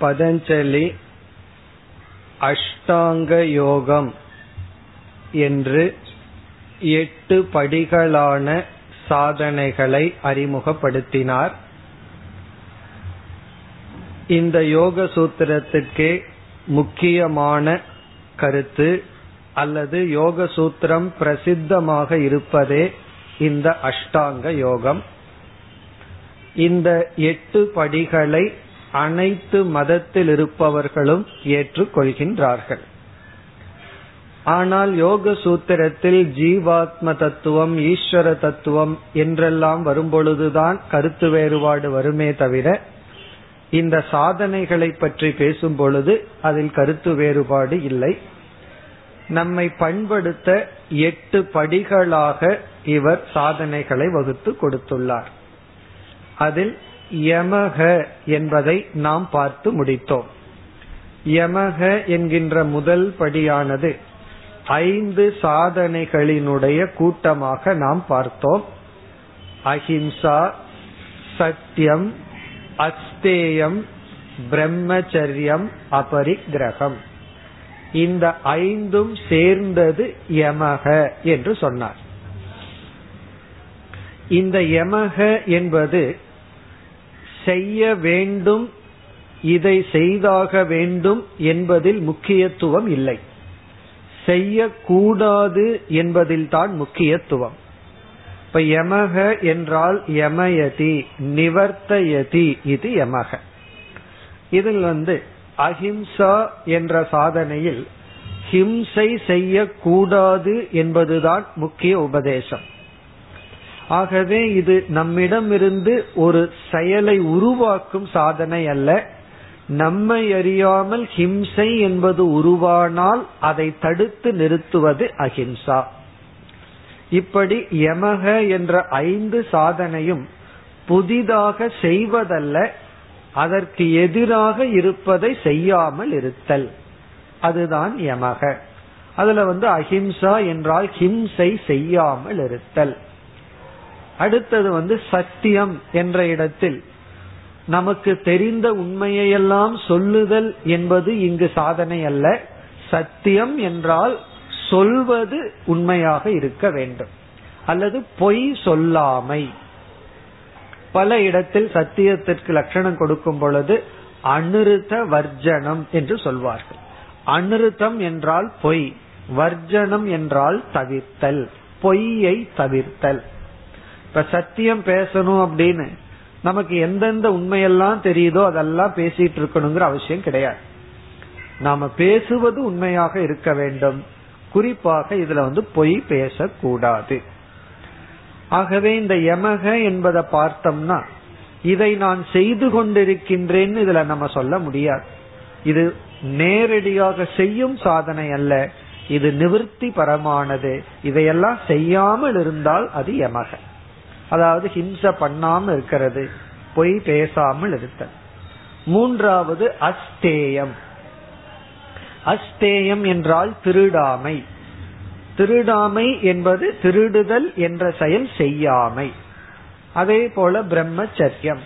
பதஞ்சலி அஷ்டாங்க யோகம் என்று எட்டு படிகளான சாதனைகளை அறிமுகப்படுத்தினார். இந்த யோக சூத்திரத்திற்கே முக்கியமான கருத்து அல்லது யோக சூத்திரம் பிரசித்தமாக இருப்பதே இந்த அஷ்டாங்க யோகம். இந்த எட்டு படிகளை அனைத்து மதத்தில் இருப்பவர்களும் ஏற்றுக்கொள்கின்றார்கள். ஆனால் யோக சூத்திரத்தில் ஜீவாத்ம தத்துவம் ஈஸ்வர தத்துவம் என்றெல்லாம் வரும்பொழுதுதான் கருத்து வேறுபாடு வருமே தவிர இந்த சாதனைகளை பற்றி பேசும் பொழுது அதில் கருத்து வேறுபாடு இல்லை. நம்மை பண்படுத்த எட்டு படிகளாக இவர் சாதனைகளை வகுத்து கொடுத்துள்ளார். அதில் யமக என்பதை நாம் பார்த்து முடித்தோம். யமக என்கின்ற முதல் படியானது ஐந்து சாதனைகளினுடைய கூட்டமாக நாம் பார்த்தோம். அஹிம்சா சத்தியம் அஸ்தேயம் பிரம்மச்சரியம் அபரிக்கிரகம். இந்த ஐந்தும் சேர்ந்தது யமக என்று சொன்னார். இந்த யமக என்பது செய்ய வேண்டும் இதை செய்தாக வேண்டும் என்பதில் முக்கியத்துவம் இல்லை. செய்யக்கூடாது என்பதில் தான் முக்கியத்துவம். இப்ப யமக என்றால் யமயதி நிவர்த்தயதி இது யமக. இதில் வந்து அஹிம்சா என்ற சாதனையில் ஹிம்சை செய்யக்கூடாது என்பதுதான் முக்கிய உபதேசம். ஆகவே இது நம்மிடமிருந்து ஒரு செயலை உருவாக்கும் சாதனை அல்ல. நம்மை அறியாமல் ஹிம்சை என்பது உருவானால் அதை தடுத்து நிறுத்துவது அஹிம்சா. இப்படி யமக என்ற ஐந்து சாதனையும் புதிதாக செய்வதல்ல அதற்கு எதிராக இருப்பதை செய்யாமல் இருத்தல். அதுதான் யமக. அதுல வந்து அஹிம்சா என்றால் ஹிம்சை செய்யாமல் இருத்தல். அடுத்தது வந்து சத்தியம் என்ற இடத்தில் நமக்கு தெரிந்த உண்மையெல்லாம் சொல்லுதல் என்பது இங்கு சாதனை அல்ல. சத்தியம் என்றால் சொல்வது உண்மையாக இருக்க வேண்டும். அல்லது பொய் சொல்லாமை. பல இடத்தில் சத்தியத்திற்கு லட்சணம் கொடுக்கும் பொழுது அனிருத்த வர்ஜனம் என்று சொல்வார்கள். அனிருத்தம் என்றால் பொய் வர்ஜனம் என்றால் தவிர்த்தல் பொய்யை தவிர்த்தல். இப்ப சத்தியம் பேசணும் அப்படின்னு நமக்கு எந்தெந்த உண்மையெல்லாம் தெரியுதோ அதெல்லாம் பேசிட்டு இருக்கணுங்கிற அவசியம் கிடையாது. நாம பேசுவது உண்மையாக இருக்க வேண்டும். குறிப்பாக இதுல வந்து பொய் பேசக்கூடாது. ஆகவே இந்த யமக என்பதை பார்த்தோம்னா இதை நான் செய்து கொண்டிருக்கின்றேன்னு இதுல நம்ம சொல்ல முடியாது. இது நேரடியாக செய்யும் சாதனை அல்ல. இது நிவர்த்தி பரமானது. இதையெல்லாம் செய்யாமல் இருந்தால் அது யமக. அதாவது ஹிம்ச பண்ணாம இருக்கிறது. பொய் பேசாமல் இருத்தல். மூன்றாவது அஸ்தேயம். அஸ்தேயம் என்றால் திருடாமை. திருடாமை என்பது திருடுதல் என்ற செயல் செய்யாமை. அதே போல பிரம்மச்சரியம்.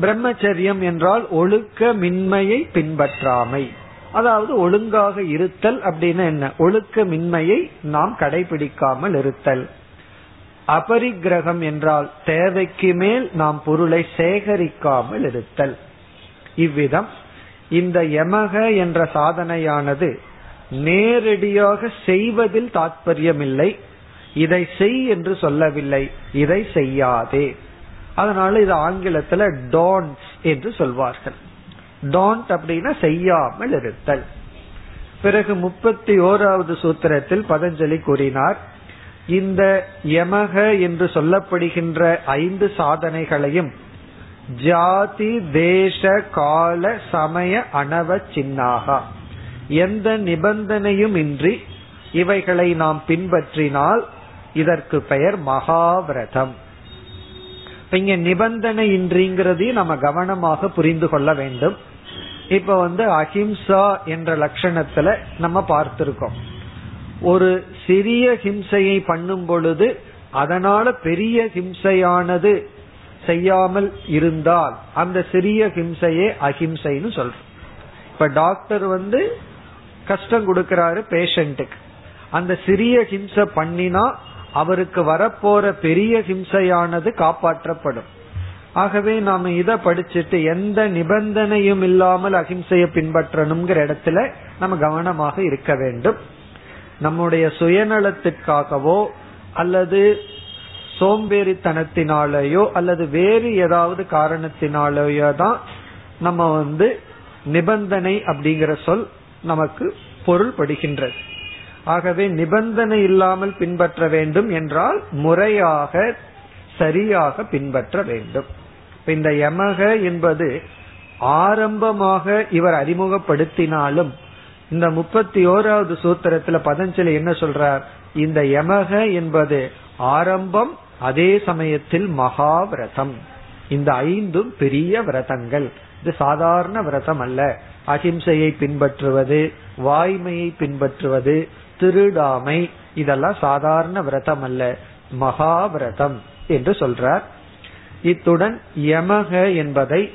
பிரம்மச்சரியம் என்றால் ஒழுக்க மின்மையை பின்பற்றாமை. அதாவது ஒழுங்காக இருத்தல் அப்படின்னு என்ன? ஒழுக்க மின்மையை நாம் கடைபிடிக்காமல் இருத்தல். அபரிக்கிரகம் என்றால் தேவைக்கு மேல் நாம் பொருளை சேகரிக்காமல் இருத்தல். இவ்விதம் இந்த யமக என்ற சாதனையானது நேரடியாக செய்வதில் தாற்பயமில்லை இதை செய் என்று சொல்லவில்லை. இதை செய்யாதே. அதனால இது ஆங்கிலத்துல டோன்ட் என்று சொல்வார்கள். டோன்ட் அப்படின்னா செய்யாமல் இருத்தல். பிறகு முப்பத்தி ஓராவது சூத்திரத்தில் பதஞ்சலி கூறினார். இந்த யமக என்று சொல்லப்படுகின்ற ஐந்து சாதனைகளையும் ஜாதி தேச கால சமய அணவ சின்னாகா. எந்த நிபந்தனையும் இன்றி இவைகளை நாம் பின்பற்றினால் இதற்கு பெயர் மகாவிரதம். இங்க நிபந்தனை இன்றிங்கிறதையும் நம்ம கவனமாக புரிந்து கொள்ள வேண்டும். இப்ப வந்து அஹிம்சா என்ற லட்சணத்துல நம்ம பார்த்திருக்கோம். ஒரு சிறிய ஹிம்சையை பண்ணும் பொழுது அதனால பெரிய ஹிம்சையானது செய்யாமல் இருந்தால் அந்த சிறிய ஹிம்சையே அஹிம்சைன்னு சொல்றோம். இப்ப டாக்டர் வந்து கஷ்டம் கொடுக்கறாரு பேஷண்ட்டுக்கு. அந்த சிறிய ஹிம்சை பண்ணினா அவருக்கு வரப்போற பெரிய ஹிம்சையானது காப்பாற்றப்படும். ஆகவே நாம இத படிச்சுட்டு எந்த நிபந்தனையும் இல்லாமல் அஹிம்சையை பின்பற்றணுங்கிற இடத்துல நம்ம கவனமாக இருக்க வேண்டும். நம்முடைய சுயநலத்திற்காகவோ அல்லது சோம்பேறித்தனத்தினாலேயோ அல்லது வேறு ஏதாவது காரணத்தினாலேயோ தான் நம்ம வந்து நிபந்தனை அப்படிங்கிற சொல் நமக்கு பொருள்படுகின்றது. ஆகவே நிபந்தனை இல்லாமல் பின்பற்ற வேண்டும் என்றால் முறையாக சரியாக பின்பற்ற வேண்டும். இந்த யமக என்பது ஆரம்பமாக இவர் அறிமுகப்படுத்தினாலும் இந்த முப்பத்தி ஓராவது சூத்திரத்துல பதஞ்சலி என்ன சொல்றார்? இந்த யமக என்பது ஆரம்பம் அதே சமயத்தில் மகாவிரதம். இந்த ஐந்தும் பெரிய விரதங்கள். இது சாதாரண விரதம் அல்ல. அகிம்சையை பின்பற்றுவது வாய்மையை பின்பற்றுவது திருடாமை இதெல்லாம் சாதாரண விரதம் அல்ல. மகாவிரதம் என்று சொல்றார். இத்துடன் யமக என்பதை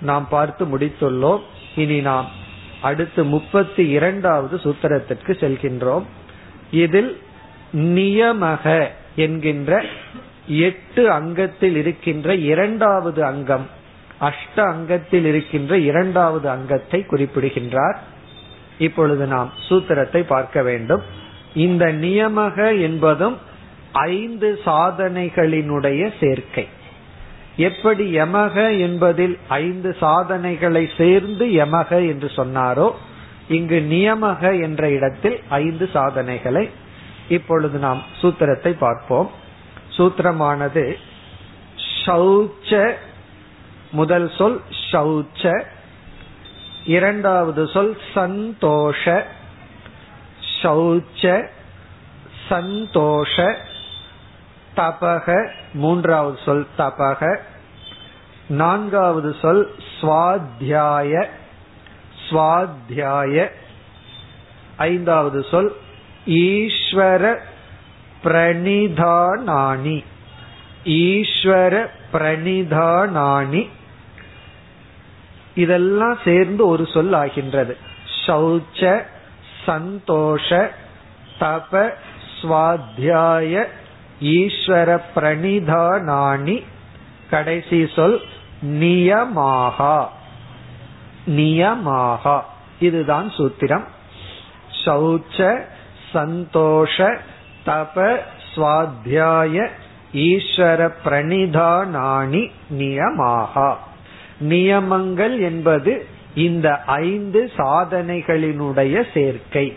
நாம் பார்த்து முடித்துள்ளோம். இனி நாம் அடுத்து முப்பத்தி இரண்டாவது சூத்திரத்திற்கு செல்கின்றோம். இதில் நியமக என்கின்ற எட்டு அங்கத்தில் இருக்கின்ற இரண்டாவது அங்கம் அஷ்ட அங்கத்தில் இருக்கின்ற இரண்டாவது அங்கத்தை குறிப்பிடுகின்றார். இப்பொழுது நாம் சூத்திரத்தை பார்க்க வேண்டும். இந்த நியமக என்பதும் ஐந்து சாதனைகளினுடைய சேர்க்கை. எப்படி யமக என்பதில் ஐந்து சாதனைகளை சேர்ந்து யமக என்று சொன்னாரோ இங்கு நியமக என்ற இடத்தில் ஐந்து சாதனைகளை இப்பொழுது நாம் சூத்திரத்தை பார்ப்போம். சூத்திரமானது ஷௌச்ச முதல் சொல் ஷௌச்ச இரண்டாவது சொல் சந்தோஷ ஷௌச்ச சந்தோஷ தபக மூன்றாவது சொல் தபக நான்காவது சொல் ஸ்வாத்தியாய ஸ்வாத்தியாய ஐந்தாவது சொல் ஈஸ்வர பிரணிதானானி. ஈஸ்வர பிரணிதானானி. இதெல்லாம் சேர்ந்து ஒரு சொல் ஆகின்றது. சௌச்ச சந்தோஷ தப ஸ்வாத்தியாய ஈஸ்வர பிரணிதானானி கடைசி சொல் நியமாகா. நியமாகா. இதுதான் சூத்திரம். சௌச்ச சந்தோஷ தப சுவாத்தியாய ஈஸ்வர பிரணிதானானி நியமாகா. நியமங்கள் என்பது இந்த ஐந்து சாதனைகளினுடைய சேர்க்கை.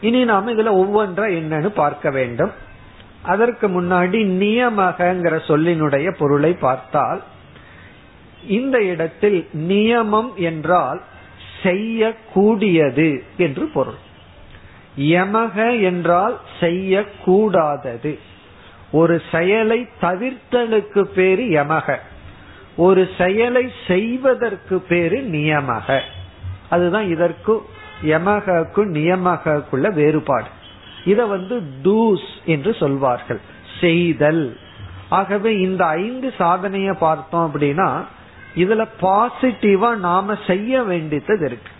இனி நாம் இதுல ஒவ்வொன்றா என்னன்னு பார்க்க வேண்டும். அதற்கு முன்னாடி நியமகங்கிற சொல்லினுடைய பொருளை பார்த்தால் இந்த இடத்தில் நியமம் என்றால் செய்யக்கூடியது என்று பொருள். யமக என்றால் செய்யக்கூடாதது. ஒரு செயலை தவிர்த்தலுக்கு பேரு யமக. ஒரு செயலை செய்வதற்கு பேரு நியமக. அதுதான் இதற்கு யமகக்கும் நியமகக்குள்ள வேறுபாடு. இத வந்து டூஸ் என்று சொல்வார்கள். செய்தல். ஆகவே இந்த ஐந்து சாதனைய பார்த்தோம் அப்படின்னா இதுல பாசிட்டிவா நாம செய்ய வேண்டியது இருக்கு.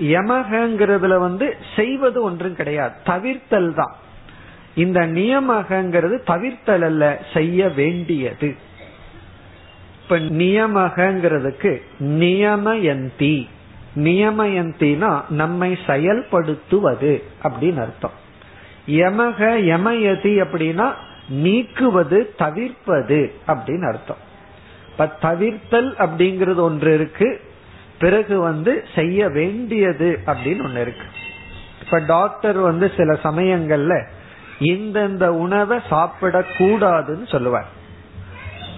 யமகங்கிறதுல வந்து செய்வது ஒன்றும் கிடையாது. தவிர்த்தல் தான். இந்த நியமகங்கிறது தவிர்த்தல் அல்ல செய்ய வேண்டியது. இப்ப நியமகங்கிறதுக்கு நியமயந்தி. நியமயந்தினா நம்மை செயல்படுத்துவது அப்படின்னு அர்த்தம். யமக யமயதி அப்படின்னா நீக்குவது தவிர்ப்பது அப்படின்னு அர்த்தம். இப்ப தவிர்த்தல் அப்படிங்கறது ஒன்று இருக்கு. பிறகு வந்து செய்ய வேண்டியது அப்படின்னு ஒண்ணு இருக்கு. இப்ப டாக்டர் வந்து சில சமயங்கள்ல இந்தந்த உணவை சாப்பிடக்கூடாதுன்னு சொல்லுவார்.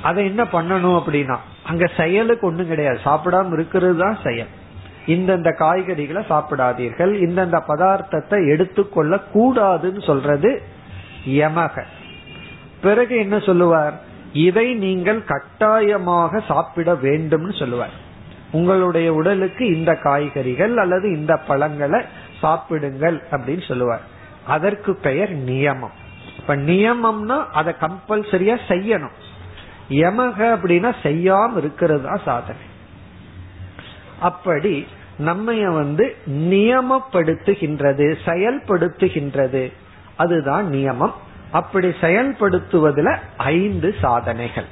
அதை என்ன பண்ணணும் அப்படின்னா அங்க செயலுக்கு ஒண்ணும் கிடையாது. சாப்பிடாம இருக்கிறது தான் செயல். இந்தந்த காய்கறிகளை சாப்பிடாதீர்கள். இந்தந்த பதார்த்தத்தை எடுத்துக்கொள்ள கூடாதுன்னு சொல்றது யமக. பிறகு என்ன சொல்லுவார்? இதை நீங்கள் கட்டாயமாக சாப்பிட வேண்டும்னு சொல்லுவார். உங்களுடைய உடலுக்கு இந்த காய்கறிகள் அல்லது இந்த பழங்களை சாப்பிடுங்கள் அப்படின்னு சொல்லுவார். அதற்கு பெயர் நியமம். இப்ப நியமம்னா அதை கம்பல்சரியா செய்யணும். யமக அப்படின்னா செய்யாம இருக்கிறது தான் சாதனை. அப்படி நம்மைய வந்து நியமப்படுத்துகின்றது செயல்படுத்துகின்றது. அதுதான் நியமம். அப்படி செயல்படுத்துவதில் ஐந்து சாதனைகள்.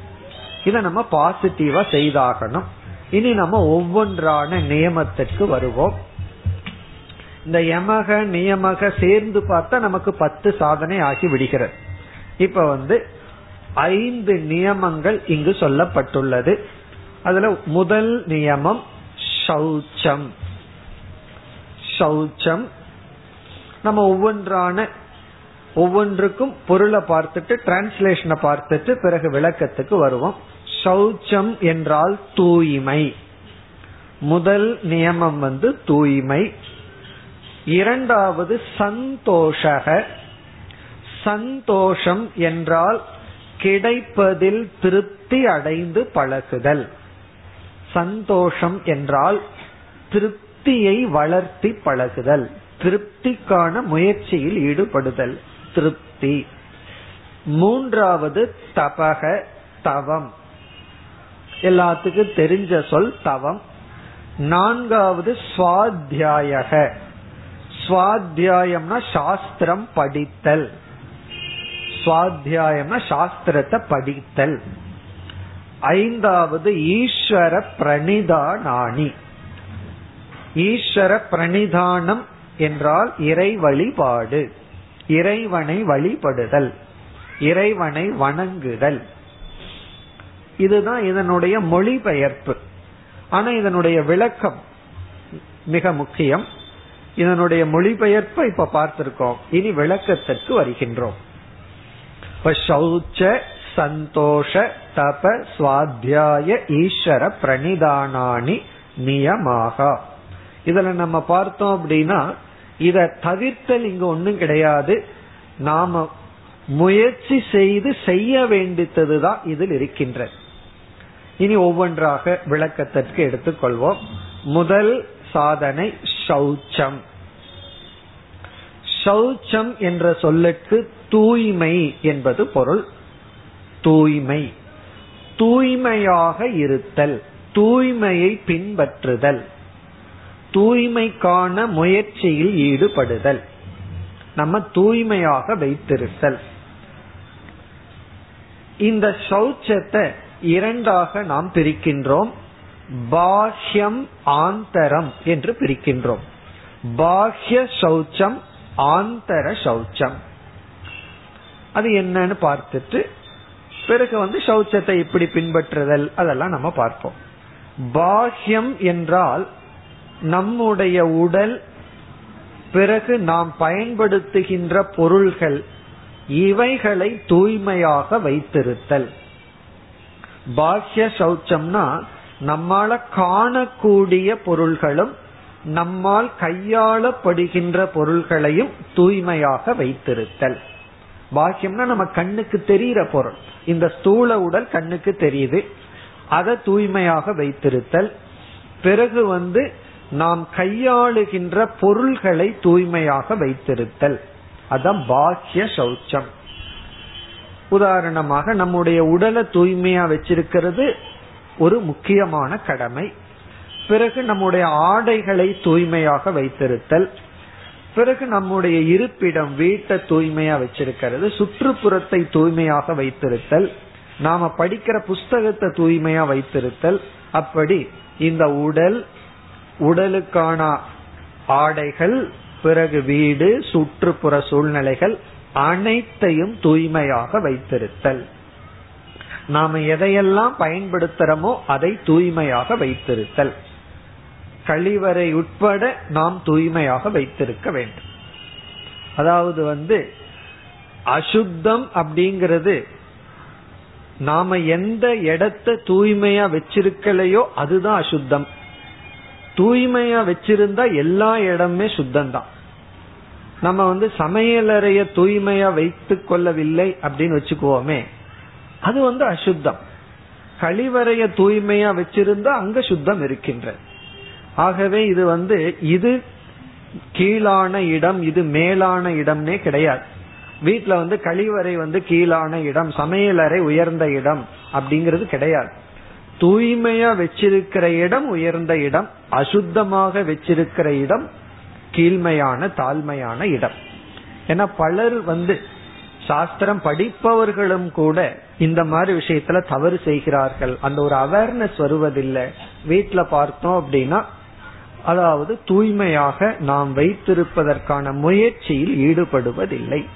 இதை நம்ம பாசிட்டிவா செய்தாகணும். இனி நம்ம ஒவ்வொன்றான நியமத்திற்கு வருவோம். இந்த யமக நியமக சேர்ந்து பார்த்தா நமக்கு பத்து சாதனை ஆகி விடுகிறது. இப்ப வந்து ஐந்து நியமங்கள் இங்கு சொல்லப்பட்டுள்ளது. அதுல முதல் நியமம் சௌச்சம். சௌச்சம். நம்ம ஒவ்வொன்றான ஒவ்வொன்றுக்கும் பொருளை பார்த்துட்டு டிரான்ஸ்லேஷனை பார்த்துட்டு பிறகு விளக்கத்துக்கு வருவோம். சௌச்சம் என்றால் தூய்மை. முதல் நியமம் வந்து தூய்மை. இரண்டாவது சந்தோஷக. சந்தோஷம் என்றால் கிடைப்பதில் திருப்தி அடைந்து பழகுதல். சந்தோஷம் என்றால் திருப்தியை வளர்த்தி பழகுதல் திருப்திக்கான முயற்சியில் ஈடுபடுதல் திருப்தி. மூன்றாவது தபக தவம். எல்லாத்துக்கும் தெரிஞ்ச சொல் தவம். நான்காவது சுவாத்தியாயக. சுவாத்தியாயம்னா சாஸ்திரம் படித்தல். சுவாத்தியாயம்னா சாஸ்திரத்தை படித்தல். ஐந்தாவது ஈஸ்வர பிரணிதானானி ஈஸ்வர பிரணிதானம் என்றால் இறை வழிபாடு இறைவனை வழிபடுதல் இறைவனை வணங்குதல். இதுதான் இதனுடைய மொழிபெயர்ப்பு. ஆனா இதனுடைய விளக்கம் மிக முக்கியம். இதனுடைய மொழிபெயர்ப்பை இப்ப பார்த்திருக்கோம். இனி விளக்கத்திற்கு வருகின்றோம். இப்ப சௌச்ச சந்தோஷ தப சுவாத்தியாய ஈஸ்வர பிரணிதானானி நியமாக. இதுல நம்ம பார்த்தோம் அப்படின்னா இத தவிர்த்தல் இங்க ஒண்ணும் கிடையாது. நாம முயற்சி செய்து செய்ய வேண்டித்ததுதான் இதில் இருக்கின்றது. இனி ஒவ்வொன்றாக விளக்கத்திற்கு எடுத்துக்கொள்வோம். முதல் சாதனை சௌச்சம் சௌச்சம் என்ற சொல்லுக்கு தூய்மை என்பது பொருள். தூய்மை. தூய்மையாக இருத்தல் தூய்மையை பின்பற்றுதல் தூய்மைக்கான முயற்சியில் ஈடுபடுதல். நம்ம தூய்மையாக வைத்திருத்தல். இந்த சௌச்சத்தை இரண்டாக நாம் பிரிக்கின்றோம். பாஹ்யம் ஆந்தரம் என்று பிரிக்கின்றோம். பாஹ்ய சௌச்சம் ஆந்தர சௌச்சம். அது என்னன்னு பார்த்துட்டு பிறகு வந்து சௌச்சத்தை எப்படி பின்பற்றுதல் அதெல்லாம் நம்ம பார்ப்போம். பாஹ்யம் என்றால் நம்முடைய உடல் பிறகு நாம் பயன்படுத்துகின்ற பொருள்கள் இவைகளை தூய்மையாக வைத்திருத்தல். பாஹ்ய சௌச்சம்னா நம்மால காணக்கூடிய பொருள்களும் நம்மால் கையாளப்படுகின்ற பொருள்களையும் தூய்மையாக வைத்திருத்தல். பாக்கியம்னா நம்ம கண்ணுக்கு தெரிகிற பொருள். இந்த ஸ்தூல உடல் கண்ணுக்கு தெரியுது. அதை தூய்மையாக வைத்திருத்தல். பிறகு வந்து நாம் கையாளுகின்ற பொருள்களை தூய்மையாக வைத்திருத்தல். அதான் பாக்கிய சௌச்சம். உதாரணமாக நம்முடைய உடலை தூய்மையா வச்சிருக்கிறது ஒரு முக்கியமான கடமை. பிறகு நம்முடைய ஆடைகளை தூய்மையாக வைத்திருத்தல். பிறகு நம்முடைய இருப்பிடம் வீட்டை தூய்மையா வச்சிருக்கிறது சுற்றுப்புறத்தை தூய்மையாக வைத்திருத்தல் நாம படிக்கிற புஸ்தகத்தை தூய்மையா வைத்திருத்தல் அப்படி இந்த உடல் உடலுக்கான ஆடைகள் பிறகு வீடு சுற்றுப்புற சூழ்நிலைகள் அனைத்தையும் தூய்மையாக வைத்திருத்தல். நாம எதையெல்லாம் பயன்படுத்துறோமோ அதை தூய்மையாக வைத்திருத்தல். கழிவறை உட்பட நாம் தூய்மையாக வைத்திருக்க வேண்டும். அதாவது வந்து அசுத்தம் அப்படிங்கிறது நாம எந்த இடத்த தூய்மையா வச்சிருக்கலையோ அதுதான் அசுத்தம். தூய்மையா வச்சிருந்தா எல்லா இடமே சுத்தம் தான் நம்ம வந்து சமையலறைய தூய்மையா வைத்து கொள்ளவில்லை அப்படின்னு வச்சுக்குவோமே அது வந்து அசுத்தம். கழிவறைய தூய்மையா வச்சிருந்தா அங்க சுத்தம் இருக்கின்ற ஆகவே இது வந்து இது கீழான இடம் இது மேலான இடம்னே கிடையாது. வீட்டுல வந்து கழிவறை வந்து கீழான இடம் சமையலறை உயர்ந்த இடம் அப்படிங்கிறது கிடையாது. தூய்மையா வச்சிருக்கிற இடம் உயர்ந்த இடம் அசுத்தமாக வச்சிருக்கிற இடம் கீழ்மையான தாழ்மையான இடம். ஏன்னா பலர் வந்து சாஸ்திரம் படிப்பவர்களும் கூட இந்த மாதிரி விஷயத்துல தவறு செய்கிறார்கள். அந்த ஒரு அவேர்னஸ் வருவதில்லை. வீட்டுல பார்த்தோம் அப்படின்னா அதாவது தூய்மையாக நாம் வைத்திருப்பதற்கான முயற்சியில் ஈடுபடுவதில்லை.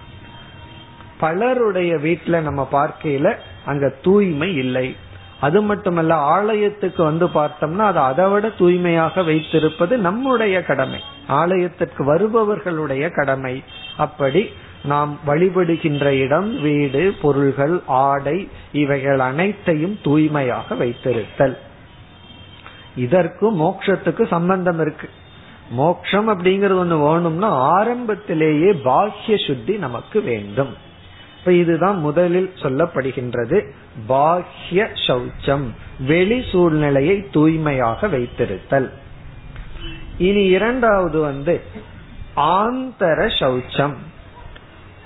பலருடைய வீட்டுல நம்ம பார்க்கையில அங்க தூய்மை இல்லை. அது மட்டுமல்ல ஆலயத்துக்கு வந்து பார்த்தோம்னா அது அதை விட தூய்மையாக வைத்திருப்பது நம்முடைய கடமை. ஆலயத்திற்கு வருபவர்களுடைய கடமை. அப்படி நாம் வழிபடுகின்ற இடம் வீடு பொருள்கள் ஆடை இவைகள் அனைத்தையும் தூய்மையாக வைத்திருத்தல். இதற்கும் மோக்ஷத்துக்கு சம்பந்தம் இருக்கு. மோக்ஷம் அப்படிங்கறது ஒண்ணு வேணும்னா ஆரம்பத்திலேயே பாக்கிய சுத்தி நமக்கு வேண்டும். இப்ப இதுதான் முதலில் சொல்லப்படுகின்றது. பாஹ்ய சௌச்சம் வெளி சூழ்நிலையை தூய்மையாக வைத்திருத்தல். இனி இரண்டாவது வந்து ஆந்தர சௌச்சம்.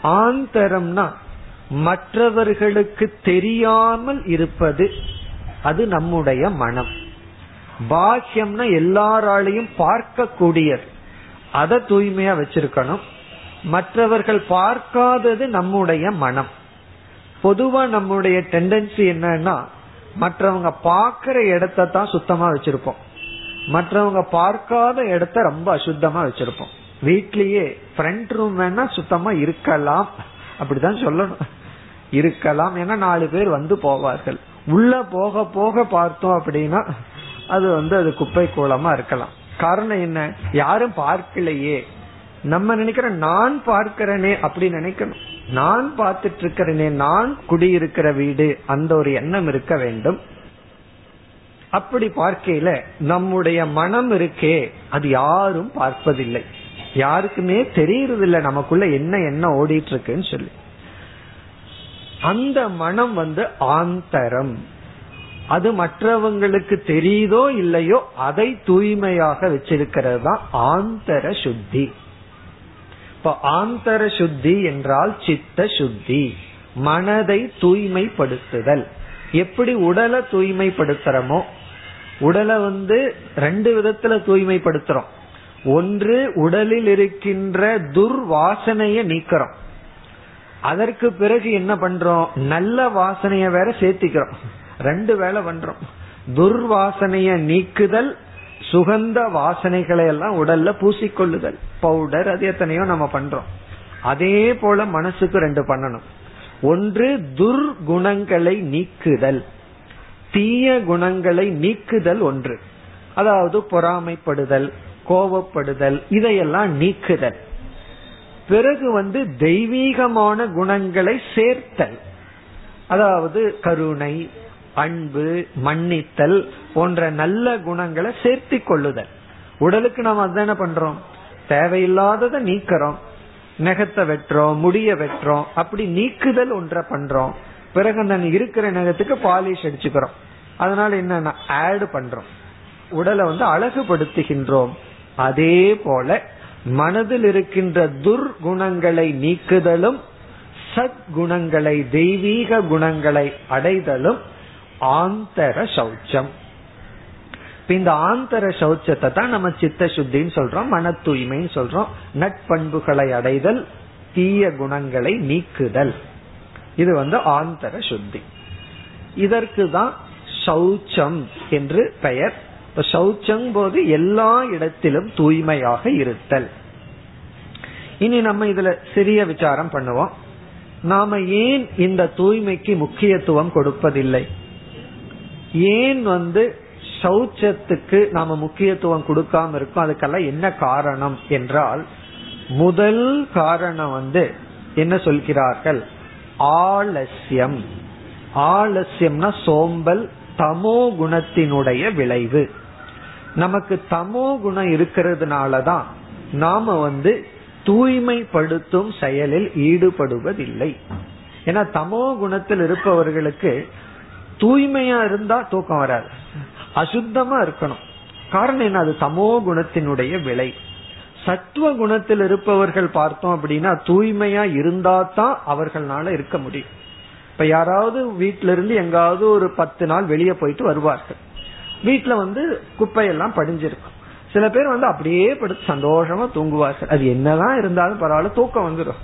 ஆந்தரம்னா மற்றவர்களுக்கு தெரியாமல் இருப்பது அது நம்முடைய மனம். பாக்கியம்னா எல்லாராலையும் பார்க்கக்கூடியது. அதை தூய்மையா வச்சிருக்கணும். மற்றவர்கள் பார்க்காதது நம்முடைய மனம். பொதுவா நம்முடைய டெண்டன்சி என்னன்னா மற்றவங்க பார்க்கிற இடத்த தான் சுத்தமா வச்சிருப்போம். மற்றவங்க பார்க்காத இடத்த ரொம்ப அசுத்தமா வச்சிருப்போம். வீட்லயே ஃப்ரண்ட் ரூம் வேணா சுத்தமா இருக்கலாம். அப்படிதான் சொல்லணும். இருக்கலாம். ஏன்னா நாலு பேர் வந்து போவார்கள். உள்ள போக போக பார்த்தோம் அப்படின்னா அது வந்து அது குப்பை கோலமா இருக்கலாம். காரணம் என்ன? யாரும் பார்க்கலையே. நம்ம நினைக்கிற நான் பார்க்கிறேனே அப்படி நினைக்கணும். நான் பார்த்துட்டு இருக்கிறேனே நான் குடியிருக்கிற வீடு அந்த ஒரு எண்ணம் இருக்க வேண்டும். அப்படி பார்க்கையில நம்முடைய மனம் இருக்கே அது யாரும் பார்ப்பதில்லை. யாருக்குமே தெரியறதில்ல நமக்குள்ள என்ன என்ன ஓடிட்டு இருக்குன்னு சொல்லி. அந்த மனம் வந்து ஆந்தரம். அது மற்றவங்களுக்கு தெரியுதோ இல்லையோ அதை தூய்மையாக வச்சிருக்கிறது தான் ஆந்தர சுத்தி. இப்ப ஆந்தர சுத்தி என்றால் சித்த சுத்தி மனதை தூய்மைப்படுத்துதல். எப்படி உடலை தூய்மைப்படுத்துறோமோ உடலை வந்து ரெண்டு விதத்துல தூய்மைப்படுத்துறோம். ஒன்று உடலில் இருக்கின்ற துர்வாசனைய நீக்கிறோம். அதற்கு பிறகு என்ன பண்றோம்? நல்ல வாசனைய வேற சேர்த்திக்கிறோம். ரெண்டு வேலை பண்றோம் துர்வாசனைய நீக்குதல் சுகந்த வாசனைகளை எல்லாம் உடல்ல பூசிக்கொள்ளுதல். பவுடர் அது எத்தனையோ நம்ம பண்றோம். அதே போல மனசுக்கு ரெண்டு பண்ணணும். ஒன்று துர்குணங்களை நீக்குதல். தீய குணங்களை நீக்குதல் ஒன்று. அதாவது பொறாமைப்படுதல் கோபப்படுதல் இதையெல்லாம் நீக்குதல். பிறகு வந்து தெய்வீகமான குணங்களை சேர்த்தல். அதாவது கருணை அன்பு மன்னித்தல் போன்ற நல்ல குணங்களை சேர்த்தி கொள்ளுதல். உடலுக்கு நாம் அதான பண்றோம்? தேவையில்லாததை நீக்கிறோம். நெகத்தை வெட்டுறோம் முடிய வெட்டுறோம். அப்படி நீக்குதல் ஒன்றை பண்றோம். பிறகு அந்த இருக்கிற நகத்துக்கு பாலிஷ் அடிச்சுக்கிறோம். அதனால என்ன ஆட் பண்றோம். உடலை வந்து அழகுபடுத்துகின்றோம். அதே போல மனதில் இருக்கின்ற துர்குணங்களை நீக்குதலும் சத்குணங்களை தெய்வீக குணங்களை அடைதலும் ஆந்தர சௌச்சம். இந்த ஆந்தர சௌச்சத்தை தான் நம்ம சித்த சுத்தின்னு சொல்றோம் மன தூய்மைன்னு சொல்றோம். நட்பண்புகளை அடைதல் தீய குணங்களை நீக்குதல். இது வந்து ஆந்தர சுத்தி. இதற்கு தான் சௌச்சம் என்று பெயர். இப்ப சௌச்சம் போது எல்லா இடத்திலும் தூய்மையாக இருத்தல். இனி நம்ம இதுல சிறிய விசாரம் பண்ணுவோம். நாம ஏன் இந்த தூய்மைக்கு முக்கியத்துவம் கொடுப்பதில்லை? ஏன் வந்து சௌச்சத்துக்கு நாம முக்கியத்துவம் கொடுக்காம இருக்கோம்? அதுக்கெல்லாம் என்ன காரணம் என்றால் முதல் காரணம் வந்து என்ன சொல்கிறார்கள்? ஆலசியம் ஆலசியம்னா சோம்பல் தமோ குணத்தினுடைய விளைவு. நமக்கு தமோ குணம் இருக்கிறதுனாலதான் நாம வந்து தூய்மைப்படுத்தும் செயலில் ஈடுபடுவதில்லை. ஏன்னா தமோ குணத்தில் இருப்பவர்களுக்கு தூய்மையா இருந்தா தூக்கம் வராது. அசுத்தமா இருக்கணும். காரணம் என்ன? அது சமோ குணத்தினுடைய விலை. சத்துவ குணத்தில் இருப்பவர்கள் பார்த்தோம் அப்படின்னா தூய்மையா இருந்தா தான் அவர்களால இருக்க முடியும். இப்ப யாராவது வீட்டில இருந்து எங்காவது ஒரு பத்து நாள் வெளியே போயிட்டு வருவார்கள். வீட்டுல வந்து குப்பையெல்லாம் படிஞ்சிருக்கும். சில பேர் வந்து அப்படியே படுத்து சந்தோஷமா தூங்குவார்கள். அது என்னதான் இருந்தாலும் பரவாயில்ல தூக்கம் வந்துடும்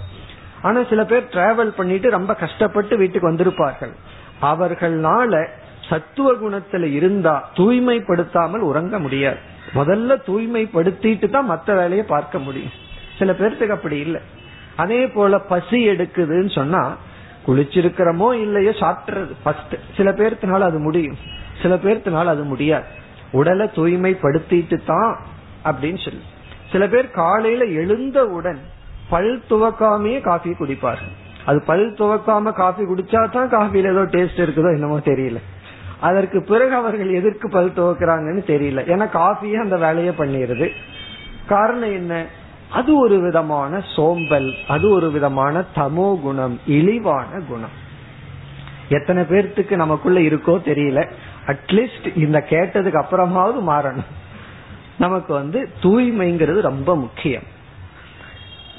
ஆனா சில பேர் டிராவல் பண்ணிட்டு ரொம்ப கஷ்டப்பட்டு வீட்டுக்கு வந்திருப்பார்கள். அவர்களால சத்துவ குணத்துல இருந்தா தூய்மைப்படுத்தாமல் உறங்க முடியாது. முதல்ல தூய்மைப்படுத்திட்டு தான் மற்ற வேலையை பார்க்க முடியும். சில பேர்த்துக்கு அப்படி இல்லை. அதே போல பசி எடுக்குதுன்னு சொன்னா குளிச்சிருக்கிறோமோ இல்லையோ சாப்பிட்றது ஃபர்ஸ்ட் சில பேர்த்தினால அது முடியும். சில பேர்த்தினால அது முடியாது. உடலை தூய்மைப்படுத்திட்டு தான் அப்படின்னு சொல்லி. சில பேர் காலையில எழுந்தவுடன் பல் துவக்காமையே காஃபி குடிப்பார்கள். அது பல் துவக்காம காஃபி குடிச்சா தான் காஃபில ஏதோ டேஸ்ட் இருக்குதோ என்னமோ தெரியல. அதற்கு பிறகு அவர்கள் எதற்கு பல் துவக்கிறாங்கன்னு தெரியல. ஏன்னா காஃபியே அந்த வேலையை பண்ணிடுது. காரணம் என்ன? அது ஒரு விதமான சோம்பல் அது ஒரு விதமான தமோ குணம் இழிவான குணம். எத்தனை பேர்த்துக்கு நமக்குள்ள இருக்கோ தெரியல. அட்லீஸ்ட் இந்த கேட்டதுக்கு அப்புறமாவது மாறணும். நமக்கு வந்து தூய்மைங்கிறது ரொம்ப முக்கியம்.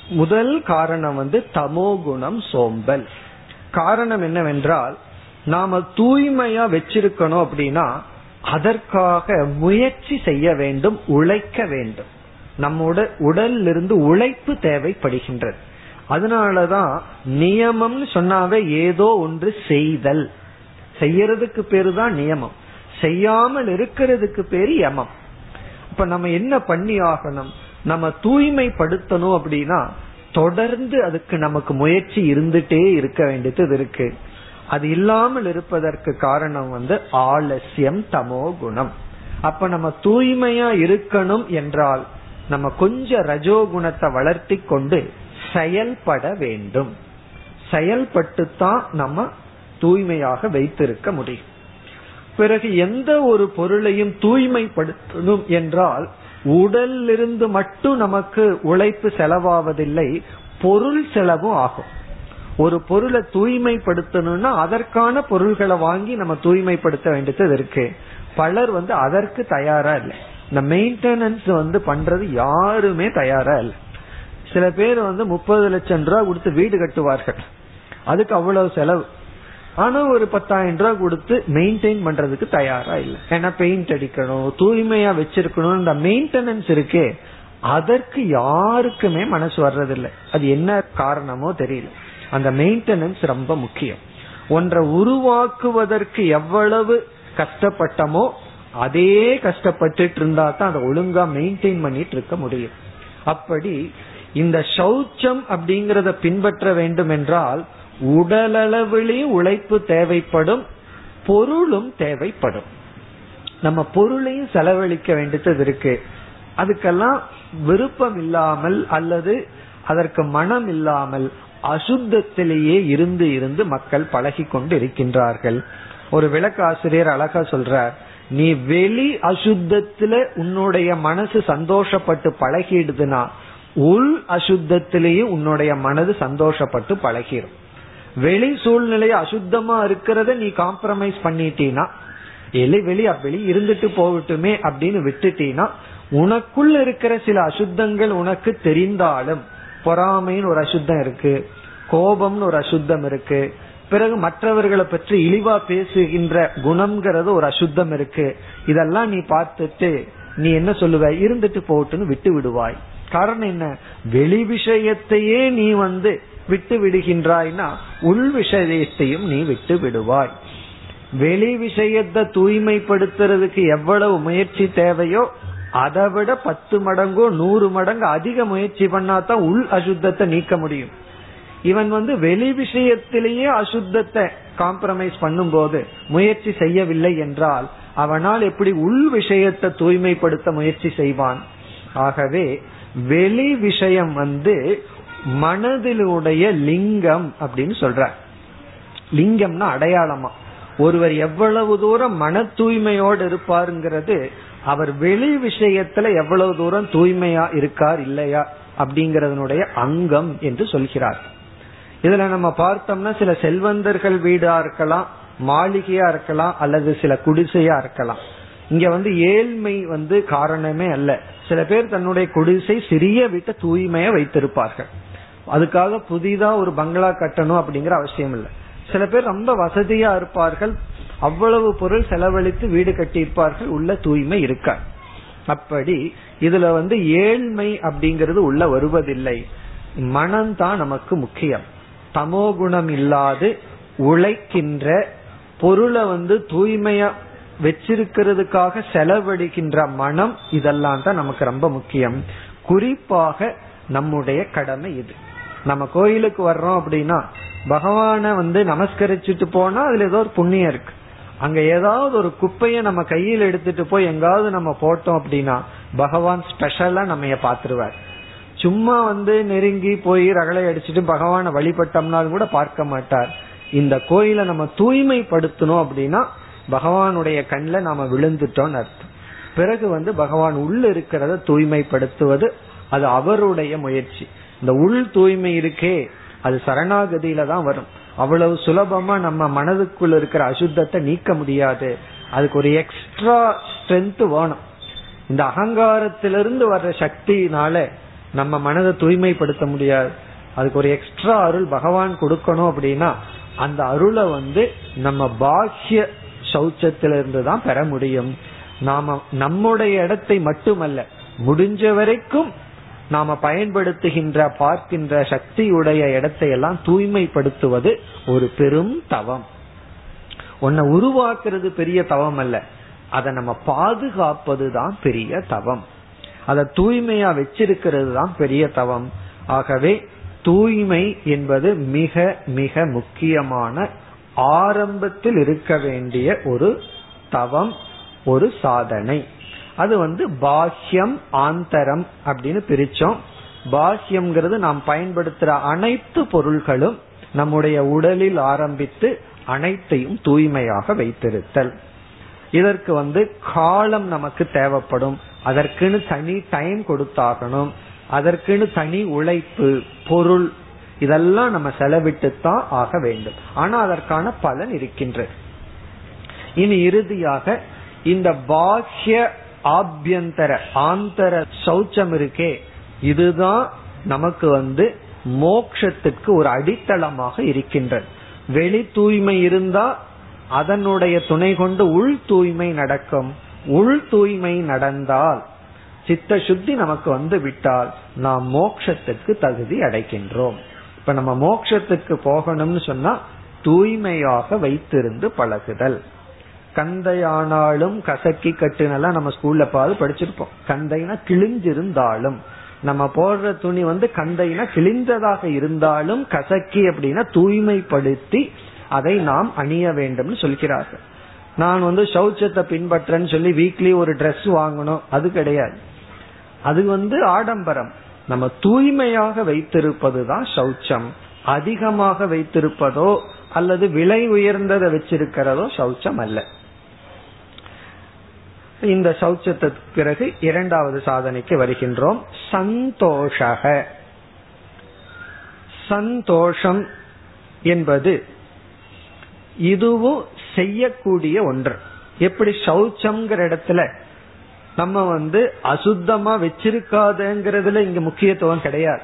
முதல் காரணம் வந்து தமோ குணம் சோம்பல். காரணம் என்னவென்றால் நாம தூய்மையா வச்சிருக்கணும் அப்படின்னா அதற்காக முயற்சி செய்ய வேண்டும் உழைக்க வேண்டும். நம்மோட உடல்ல இருந்து உழைப்பு தேவைப்படுகின்றது. அதனாலதான் நியமம்னு சொன்னாவே ஏதோ ஒன்று செய்தல். செய்யறதுக்கு பேரு தான் நியமம். செய்யாமல் இருக்கிறதுக்கு பேரு யமம். இப்ப நம்ம என்ன பண்ணி ஆகணும்? நம்ம தூய்மைப்படுத்தணும் அப்படின்னா தொடர்ந்து அதுக்கு நமக்கு முயற்சி இருந்துட்டே இருக்க வேண்டியது இருக்கு. அது இல்லாமல் இருப்பதற்கு காரணம் வந்து ஆலசியம் தமோ குணம். அப்ப நம்ம தூய்மையா இருக்கணும் என்றால் நம்ம கொஞ்சம் ரஜோகுணத்தை வளர்த்தி கொண்டு செயல்பட வேண்டும். செயல்பட்டுத்தான் நம்ம தூய்மையாக வைத்திருக்க முடியும். பிறகு எந்த ஒரு பொருளையும் தூய்மைப்படுத்தணும் என்றால் உடலிருந்து மட்டும் நமக்கு உழைப்பு செலவாவதில்லை பொருள் செலவும் ஆகும். ஒரு பொருளை தூய்மைப்படுத்தணும்னா அதற்கான பொருள்களை வாங்கி நம்ம தூய்மைப்படுத்த வேண்டியது இருக்கு. பலர் வந்து அதற்கு தயாரா இல்லை. இந்த மெயின்டெனன்ஸ் வந்து பண்றது யாருமே தயாரா இல்லை. சில பேர் வந்து முப்பது லட்சம் ரூபாய் கொடுத்து வீடு கட்டுவார்கள். அதுக்கு அவ்வளவு செலவு. ஆனா ஒரு பத்தாயிரம் ரூபாய் கொடுத்து மெயின்டைன் பண்றதுக்கு தயாரா இல்லை. ஏன்னா பெயிண்ட் அடிக்கணும் தூய்மையா வச்சிருக்கணும் இந்த மெயின்டெனன்ஸ் இருக்கே. அதற்கு யாருக்குமே மனசு வர்றதில்லை. அது என்ன காரணமோ தெரியல. அந்த மெயின்டெனன்ஸ் ரொம்ப முக்கியம். ஒன்றை உருவாக்குவதற்கு எவ்வளவு கஷ்டப்பட்டமோ அதே கஷ்டப்பட்டுட்டு இருந்தா தான் அதை ஒழுங்கா மெயின்டைன் பண்ணிட்டு இருக்க முடியும். அப்படி இந்த சௌச்சம் அப்படிங்கறத பின்பற்ற வேண்டும் என்றால் உடலளவிலேயும் உழைப்பு தேவைப்படும் பொருளும் தேவைப்படும். நம்ம பொருளையும் செலவழிக்க வேண்டியது இருக்கு. அதுக்கெல்லாம் விருப்பம் இல்லாமல் அல்லது அதற்கு மனம் இல்லாமல் அசுத்தத்திலேயே இருந்து இருந்து மக்கள் பழகி கொண்டு இருக்கின்றார்கள் ஒரு விளக்காசிரியர் அழகா சொல்றார் நீ வெளி அசுத்தத்துல உன்னுடைய மனசு சந்தோஷப்பட்டு பழகிடுதுன்னா உள் அசுத்தத்திலேயே உன்னுடைய மனது சந்தோஷப்பட்டு பழகிடும் வெளி சூழ்நிலை அசுத்தமா இருக்கிறத நீ காம்ப்ரமைஸ் பண்ணிட்டீனா எலி வெளி வெளி இருந்துட்டு போகட்டுமே அப்படின்னு விட்டுட்டீனா உனக்குள்ள இருக்கிற சில அசுத்தங்கள் உனக்கு தெரிந்தாலும் பொறாமைன்னு ஒரு அசுத்தம் இருக்கு கோபம்னு ஒரு அசுத்தம் இருக்கு பிறகு மற்றவர்களை பற்றி இழிவா பேசுகின்ற குணம்ங்கிறது ஒரு அசுத்தம் இருக்கு. இதெல்லாம் நீ பார்த்துட்டு நீ என்ன சொல்லுவ? இருந்துட்டு போட்டுன்னு விட்டு விடுவாய். காரணம் என்ன? வெளி விஷயத்தையே நீ வந்து விட்டு விடுகின்றாய்னா உள் விஷயத்தையும் நீ விட்டு விடுவாய் வெளி விஷயத்தை தூய்மைப்படுத்துறதுக்கு எவ்வளவு முயற்சி தேவையோ அதை விட பத்து மடங்கோ நூறு மடங்கு அதிக முயற்சி பண்ணாதான் உள் அசுத்தத்தை நீக்க முடியும். இவன் வந்து வெளி விஷயத்திலேயே அசுத்தத்தை காம்ப்ரமைஸ் பண்ணும்போது முயற்சி செய்யவில்லை என்றால் அவனால் எப்படி உள் விஷயத்தை தூய்மைப்படுத்த முயற்சி செய்வான்? ஆகவே வெளி விஷயம் வந்து மனதிலுடைய லிங்கம் அப்படின்னு சொல்ற. லிங்கம்னா அடையாளமா. ஒருவர் எவ்வளவு தூரம் மன தூய்மையோடு இருப்பாருங்கிறது அவர் வெளி விஷயத்துல எவ்வளவு தூரம் தூய்மையா இருக்கார் இல்லையா அப்படிங்கறதனுடைய அங்கம் என்று சொல்கிறார். இதுல நம்ம பார்த்தோம்னா சில செல்வந்தர்கள் வீடா இருக்கலாம் மாளிகையா இருக்கலாம் அல்லது சில குடிசையா இருக்கலாம். இங்க வந்து ஏழ்மை வந்து காரணமே அல்ல. சில பேர் தன்னுடைய குடிசை சிறிய வீட்டை தூய்மையா வைத்திருப்பார்கள். அதுக்காக புதிதா ஒரு பங்களா கட்டணும் அப்படிங்கிற அவசியம் இல்லை. சில பேர் ரொம்ப வசதியா இருப்பார்கள் அவ்வளவு பொருள் செலவழித்து வீடு கட்டியிருப்பார்கள் உள்ள தூய்மை இருக்க அப்படி இதுல வந்து ஏழ்மை அப்படிங்கிறது உள்ள வருவதில்லை. மனம்தான் நமக்கு முக்கியம். தமோ குணம் இல்லாது உழைக்கின்ற பொருளை வந்து தூய்மையா வச்சிருக்கிறதுக்காக செலவழிக்கின்ற மனம் இதெல்லாம் தான் நமக்கு ரொம்ப முக்கியம். குறிப்பாக நம்முடைய கடமை இது. நம்ம கோயிலுக்கு வர்றோம் அப்படின்னா பகவான வந்து நமஸ்கரிச்சுட்டு போனா அதுல ஏதோ ஒரு புண்ணியம் இருக்கு. அங்க ஏதாவது ஒரு குப்பைய நம்ம கையில் எடுத்துட்டு போய் எங்காவது நம்ம போட்டோம் அப்படின்னா பகவான் ஸ்பெஷலா நம்ம பாத்துருவார் சும்மா வந்து நெருங்கி போய் ரகளை அடிச்சுட்டு பகவான வழிபட்டோம்னாலும் கூட பார்க்க மாட்டார். இந்த கோயிலை நம்ம தூய்மைப்படுத்தணும் அப்படின்னா பகவானுடைய கண்ல நாம விழுந்துட்டோம்னு அர்த்தம். பிறகு வந்து பகவான் உள்ள இருக்கிறத தூய்மைப்படுத்துவது அது அவருடைய முயற்சி. இந்த உள் தூய்மை இருக்கே அது சரணாகதியில தான் வரும். அவ்வளவு சுலபமா நம்ம மனதுக்குள்ள இருக்கிற அசுத்தத்தை நீக்க முடியாது. அதுக்கு ஒரு எக்ஸ்ட்ரா ஸ்ட்ரென்த் வேணும். இந்த அகங்காரத்திலிருந்து வர்ற சக்தினால நம்ம மனதை தூய்மைப்படுத்த முடியாது. அதுக்கு ஒரு எக்ஸ்ட்ரா அருள் பகவான் கொடுக்கணும் அப்படின்னா அந்த அருளை வந்து நம்ம பாஹ்ய சௌச்சத்திலிருந்து தான் பெற முடியும். நாம நம்முடைய இடத்தை மட்டுமல்ல முடிஞ்ச வரைக்கும் நாம பயன்படுத்துகின்ற பார்க்கின்ற சக்தியுடைய இடத்தை எல்லாம் தூய்மைப்படுத்துவது ஒரு பெரும் தவம். உன்னை உருவாக்குறது பெரிய தவம் அல்ல. அதை நம்ம பாதுகாப்பது தான் பெரிய தவம். அதை தூய்மையா வச்சிருக்கிறது தான் பெரிய தவம். ஆகவே தூய்மை என்பது மிக மிக முக்கியமான ஆரம்பத்தில் இருக்க வேண்டிய ஒரு தவம் ஒரு சாதனை. அது வந்து பாஹ்யம் ஆந்தரம் அப்படின்னு பிரிச்சோம். பாஹ்யம்ங்கிறது நாம் பயன்படுத்துற அனைத்து பொருள்களும் நம்முடைய உடலில் ஆரம்பித்து அனைத்தையும் தூய்மையாக வைத்திருத்தல். இதற்கு வந்து காலம் நமக்கு தேவைப்படும். அதற்குன்னு தனி டைம் கொடுத்தாகணும். அதற்குன்னு தனி உழைப்பு பொருள் இதெல்லாம் நம்ம செலவிட்டு தான் ஆக வேண்டும். ஆனா அதற்கான பலன் இருக்கின்றது. இனி இறுதியாக இந்த பாஹ்ய ஆபியந்தர ஆந்தர சௌச்சம் இருக்கே. இதுதான் நமக்கு வந்து மோக்ஷத்துக்கு ஒரு அடித்தளமாக இருக்கின்றது. வெளி தூய்மை இருந்தா அதனுடைய துணை கொண்டு உள் தூய்மை நடக்கும். உள் தூய்மை நடந்தால் சித்த சுத்தி நமக்கு வந்து விட்டால் நாம் மோக்ஷத்துக்கு தகுதி அடைக்கின்றோம். இப்ப நம்ம மோக்ஷத்துக்கு போகணும்னு சொன்னா தூய்மையாக வைத்திருந்து பழகுதல். கந்தையானாலும் கசக்கி கட்டுனெல்லாம் நம்ம ஸ்கூல்ல பாது படிச்சிருப்போம். கந்தைனா கிழிஞ்சிருந்தாலும். நம்ம போடுற துணி வந்து கந்தைனா கிழிந்ததாக இருந்தாலும் கசக்கி அப்படின்னா தூய்மைப்படுத்தி அதை நாம் அணிய வேண்டும்னு சொல்கிறார்கள். நான் வந்து சௌச்சத்தை பின்பற்றேன்னு சொல்லி வீக்லி ஒரு ட்ரெஸ் வாங்கணும். அது கிடையாது. அது வந்து ஆடம்பரம். நம்ம தூய்மையாக வைத்திருப்பது தான் சௌச்சம். அதிகமாக வைத்திருப்பதோ அல்லது விலை உயர்ந்ததை வச்சிருக்கிறதோ சௌச்சம் அல்ல. இந்த சௌச்சத்துக்கு பிறகு இரண்டாவது சாதனைக்கு வருகின்றோம். சந்தோஷக. சந்தோஷம் என்பது இதுவும் செய்யக்கூடிய ஒன்று. எப்படி சௌச்சம்ங்கிற இடத்துல நம்ம வந்து அசுத்தமா வச்சிருக்காதுங்கிறதுல இங்க முக்கியத்துவம் கிடையாது.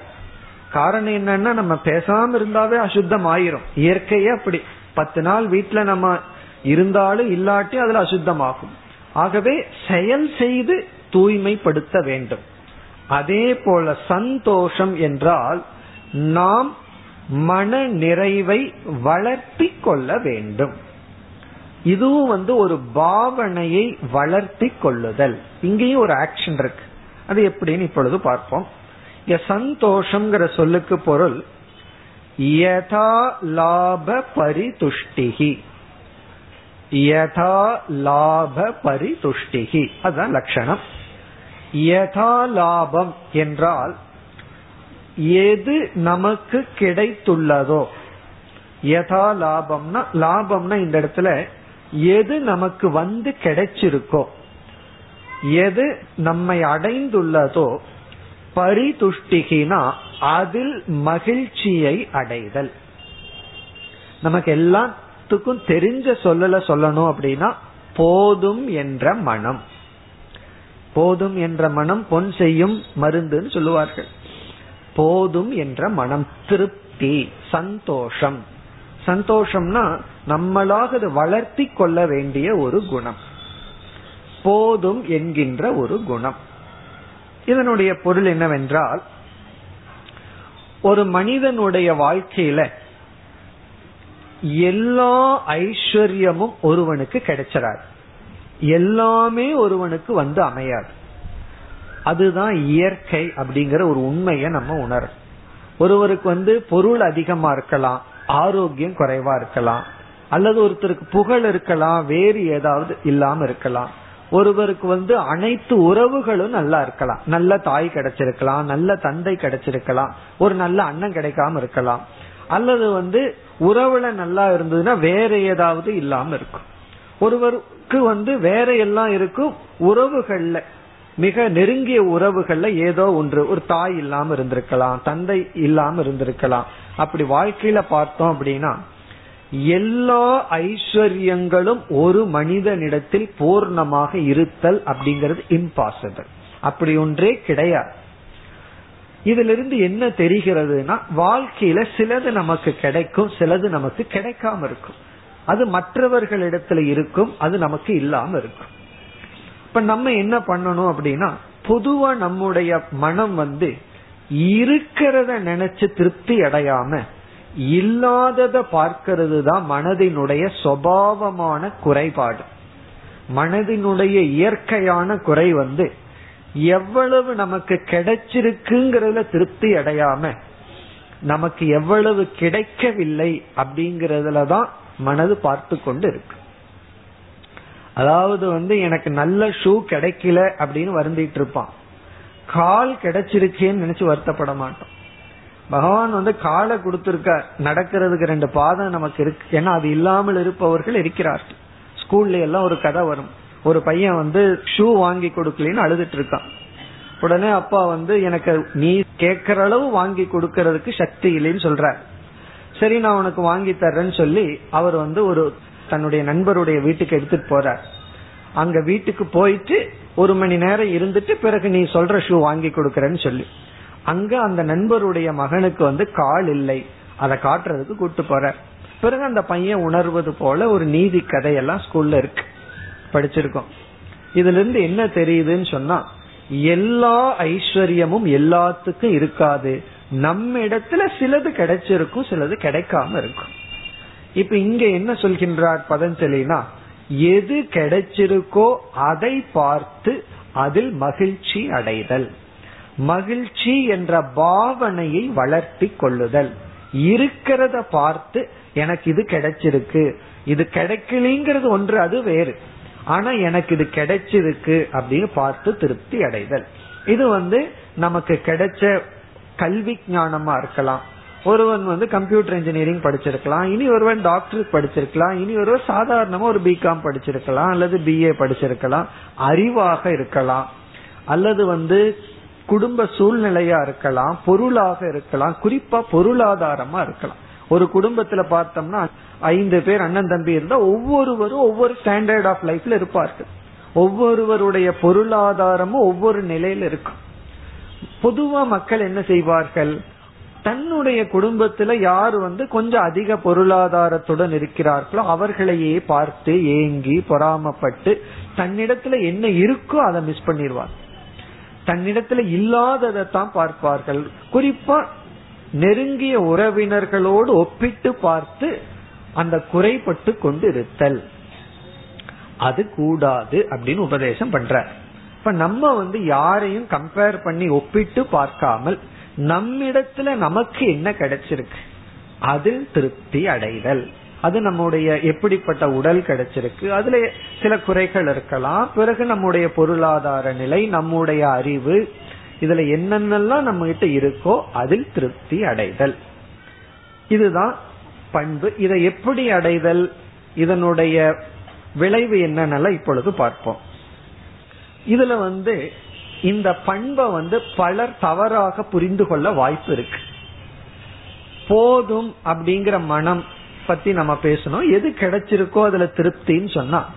காரணம் என்னன்னா நம்ம பேசாம இருந்தாவே அசுத்தம் ஆயிரும் இயற்கையே அப்படி. பத்து நாள் வீட்டுல நம்ம இருந்தாலும் இல்லாட்டி அதுல அசுத்தமாகும். ஆகவே செயல் செய்து தூய்மைப்படுத்த வேண்டும். அதே போல சந்தோஷம் என்றால் நாம் மன நிறைவை வளர்த்தி கொள்ள வேண்டும். இதுவும் வந்து ஒரு பாவனையை வளர்த்தி கொள்ளுதல். இங்கேயும் ஒரு ஆக்ஷன் இருக்கு. அது எப்படின்னு இப்பொழுது பார்ப்போம். சந்தோஷம்ங்கிற சொல்லுக்கு பொருள் யதா லாப பரிதுஷ்டிகி யதா லாப பரிதுஷ்டிகி அதுதான் லட்சணம். யதா லாபம் என்றால் எது நமக்கு கிடைத்துள்ளதோ யதா லாபம்னா லாபம்னா இந்த இடத்துல எது நமக்கு வந்து கிடைச்சிருக்கோ எது நம்மை அடைந்துள்ளதோ பரிதுஷ்டிகினா அதில் மகிழ்ச்சியை அடைதல். நமக்கு எல்லாம் எல்லாத்துக்கும் தெரிஞ்ச சொல்லல சொல்லணும் அப்படின்னா போதும் என்ற மனம். போதும் என்ற மனம் பொன் செய்யும் மருந்துன்னு சொல்லுவார்கள். போதும் என்ற மனம் திருப்தி சந்தோஷம். சந்தோஷம்னா நம்மளாக அது வளர்த்தி கொள்ள வேண்டிய ஒரு குணம். போதும் என்கின்ற ஒரு குணம். இதனுடைய பொருள் என்னவென்றால் ஒரு மனிதனுடைய வாழ்க்கையில எல்லா ஐஸ்வர்யமும் ஒருவனுக்கு கிடைச்சிடாது. எல்லாமே ஒருவனுக்கு வந்து அமையாது. அதுதான் இயற்கை அப்படிங்கிற ஒரு உண்மையை நம்ம உணரும் ஒருவருக்கு வந்து பொருள் அதிகமா இருக்கலாம் ஆரோக்கியம் குறைவா இருக்கலாம் அல்லது ஒருத்தருக்கு புகழ் இருக்கலாம் வேறு ஏதாவது இல்லாம இருக்கலாம். ஒருவருக்கு வந்து அனைத்து உறவுகளும் நல்லா இருக்கலாம். நல்ல தாய் கிடைச்சிருக்கலாம் நல்ல தந்தை கிடைச்சிருக்கலாம் ஒரு நல்ல அண்ணன் கிடைக்காம இருக்கலாம். அல்லது வந்து உறவுல நல்லா இருந்ததுன்னா வேற ஏதாவது இல்லாம இருக்கும். ஒருவருக்கு வந்து வேற எல்லாம் இருக்கும் உறவுகள்ல மிக நெருங்கிய உறவுகள்ல ஏதோ ஒன்று ஒரு தாய் இல்லாம இருந்திருக்கலாம் தந்தை இல்லாம இருந்திருக்கலாம். அப்படி வாழ்க்கையில பார்த்தோம் அப்படின்னா எல்லா ஐஸ்வர்யங்களும் ஒரு மனிதனிடத்தில் பூர்ணமாக இருத்தல் அப்படிங்கிறது இம்பாசிபிள் அப்படி ஒன்றே கிடையாது. இதுல இருந்து என்ன தெரிகிறதுனா வாழ்க்கையில சிலது நமக்கு கிடைக்கும் சிலது நமக்கு கிடைக்காம இருக்கும். அது மற்றவர்களிடத்துல இருக்கும் அது நமக்கு இல்லாம இருக்கும். இப்ப நம்ம என்ன பண்ணணும் அப்படின்னா பொதுவா நம்முடைய மனம் வந்து இருக்கிறத நினைச்சு திருப்தி அடையாம இல்லாதத பார்க்கிறது தான் மனதினுடைய சுவாவமான குறைபாடு. மனதினுடைய இயற்கையான குறை வந்து எவ்வளவு நமக்கு கிடைச்சிருக்குங்கிறதுல திருப்தி அடையாம நமக்கு எவ்வளவு கிடைக்கவில்லை அப்படிங்கறதுல தான் மனது பார்த்து கொண்டு இருக்கு. அதாவது வந்து எனக்கு நல்ல ஷூ கிடைக்கல அப்படின்னு வருந்திட்டு இருப்பான். கால் கிடைச்சிருக்கேன்னு நினைச்சு வருத்தப்பட மாட்டோம் பகவான் வந்து காலை கொடுத்திருக்க நடக்கிறதுக்கு ரெண்டு பாதம் நமக்கு இருக்கு. ஏன்னா அது இல்லாமல் இருப்பவர்கள் இருக்கிறார்கள். ஸ்கூல்ல எல்லாம் ஒரு கதை வரும். ஒரு பையன் வந்து ஷூ வாங்கி கொடுக்கலன்னு அழுதுட்டு இருக்கான். உடனே அப்பா வந்து எனக்கு நீ கேட்கற அளவு வாங்கி கொடுக்கறதுக்கு சக்தி இல்லைன்னு சொல்ற. சரி நான் உனக்கு வாங்கி தர்றேன்னு சொல்லி அவர் வந்து ஒரு தன்னுடைய நண்பருடைய வீட்டுக்கு எடுத்துட்டு போறார் அங்க வீட்டுக்கு போயிட்டு ஒரு மணி நேரம் இருந்துட்டு பிறகு நீ சொல்ற ஷூ வாங்கி கொடுக்கறன்னு சொல்லி. அங்க அந்த நண்பருடைய மகனுக்கு வந்து கால் இல்லை. அதை காட்டுறதுக்கு கூட்டு போற. பிறகு அந்த பையன் உணர்வது போல ஒரு நீதி கதையெல்லாம் ஸ்கூல்ல இருக்கு. படிச்சிருக்கோம். இதுல இருந்து என்ன தெரியுதுன்னு சொன்னா எல்லா ஐஸ்வர்யமும் எல்லாத்துக்கும் இருக்காது. நம்ம இடத்துல சிலது கிடைச்சிருக்கும் சிலது கிடைக்காம இருக்கும். இப்ப இங்க என்ன சொல்கின்றார் பதஞ்சலினா எது கிடைச்சிருக்கோ அதை பார்த்து அதில் மகிழ்ச்சி அடைதல். மகிழ்ச்சி என்ற பாவனையை வளர்த்தி கொள்ளுதல். இருக்கிறத பார்த்து எனக்கு இது கிடைச்சிருக்கு. இது கிடைக்கலங்கிறது ஒன்று அது வேறு. ஆனா எனக்கு இது கிடைச்சிருக்கு அப்படின்னு பார்த்து திருப்தி அடைதல். இது வந்து நமக்கு கிடைச்ச கல்வி ஞானமா இருக்கலாம். ஒருவன் வந்து கம்ப்யூட்டர் இன்ஜினியரிங் படிச்சிருக்கலாம். இனி ஒருவன் டாக்டர் படிச்சிருக்கலாம். இனி ஒருவர் சாதாரணமா ஒரு பிகாம் படிச்சிருக்கலாம் அல்லது பிஏ படிச்சிருக்கலாம். அறிவாக இருக்கலாம். அல்லது வந்து குடும்ப சூழ்நிலையா இருக்கலாம். பொருளாக இருக்கலாம். குறிப்பா பொருளாதாரமா இருக்கலாம். ஒரு குடும்பத்துல பார்த்தோம்னா ஐந்து பேர் அண்ணன் தம்பி இருந்தா ஒவ்வொருவரும் ஒவ்வொரு ஸ்டாண்டர்ட் ஆஃப் லைஃப்ல இருப்பார்கள். ஒவ்வொருவருடைய பொருளாதாரமும் ஒவ்வொரு நிலையில இருக்கும். பொதுவா மக்கள் என்ன செய்வார்கள்? தன்னுடைய குடும்பத்துல யார் வந்து கொஞ்சம் அதிக பொருளாதாரத்துடன் இருக்கிறார்களோ அவர்களையே பார்த்து ஏங்கி பொறாமப்பட்டு தன்னிடத்துல என்ன இருக்கோ அதை மிஸ் பண்ணிடுவார் தன்னிடத்துல இல்லாததை தான் பார்ப்பார்கள். குறிப்பா நெருங்கிய உறவினர்களோடு ஒப்பிட்டு பார்த்து அந்த குறைபட்டு கொண்டு இருத்தல் அது கூடாது அப்படின்னு உபதேசம் பண்ற. இப்ப நம்ம வந்து யாரையும் கம்பேர் பண்ணி ஒப்பிட்டு பார்க்காமல் நம்மிடத்துல நமக்கு என்ன கிடைச்சிருக்கு? அதில் திருப்தி அடைதல். அது நம்முடைய எப்படிப்பட்ட உடல் கிடைச்சிருக்கு? அதுல சில குறைகள் இருக்கலாம். பிறகு நம்முடைய பொருளாதார நிலை நம்முடைய அறிவு இதுல என்னென்னலாம் நம்ம கிட்ட இருக்கோ அதில் திருப்தி அடைதல். இதுதான் பண்பு. இதை எப்படி அடைதல்? இதனுடைய விளைவு என்னென்னலாம் இப்பொழுது பார்ப்போம். இதுல வந்து இந்த பண்பை வந்து பலர் தவறாக புரிந்து கொள்ள வாய்ப்பு இருக்கு. போதும் அப்படிங்கிற மனம் பத்தி நம்ம பேசணும். எது கிடைச்சிருக்கோ அதுல திருப்தின்னு சொன்னா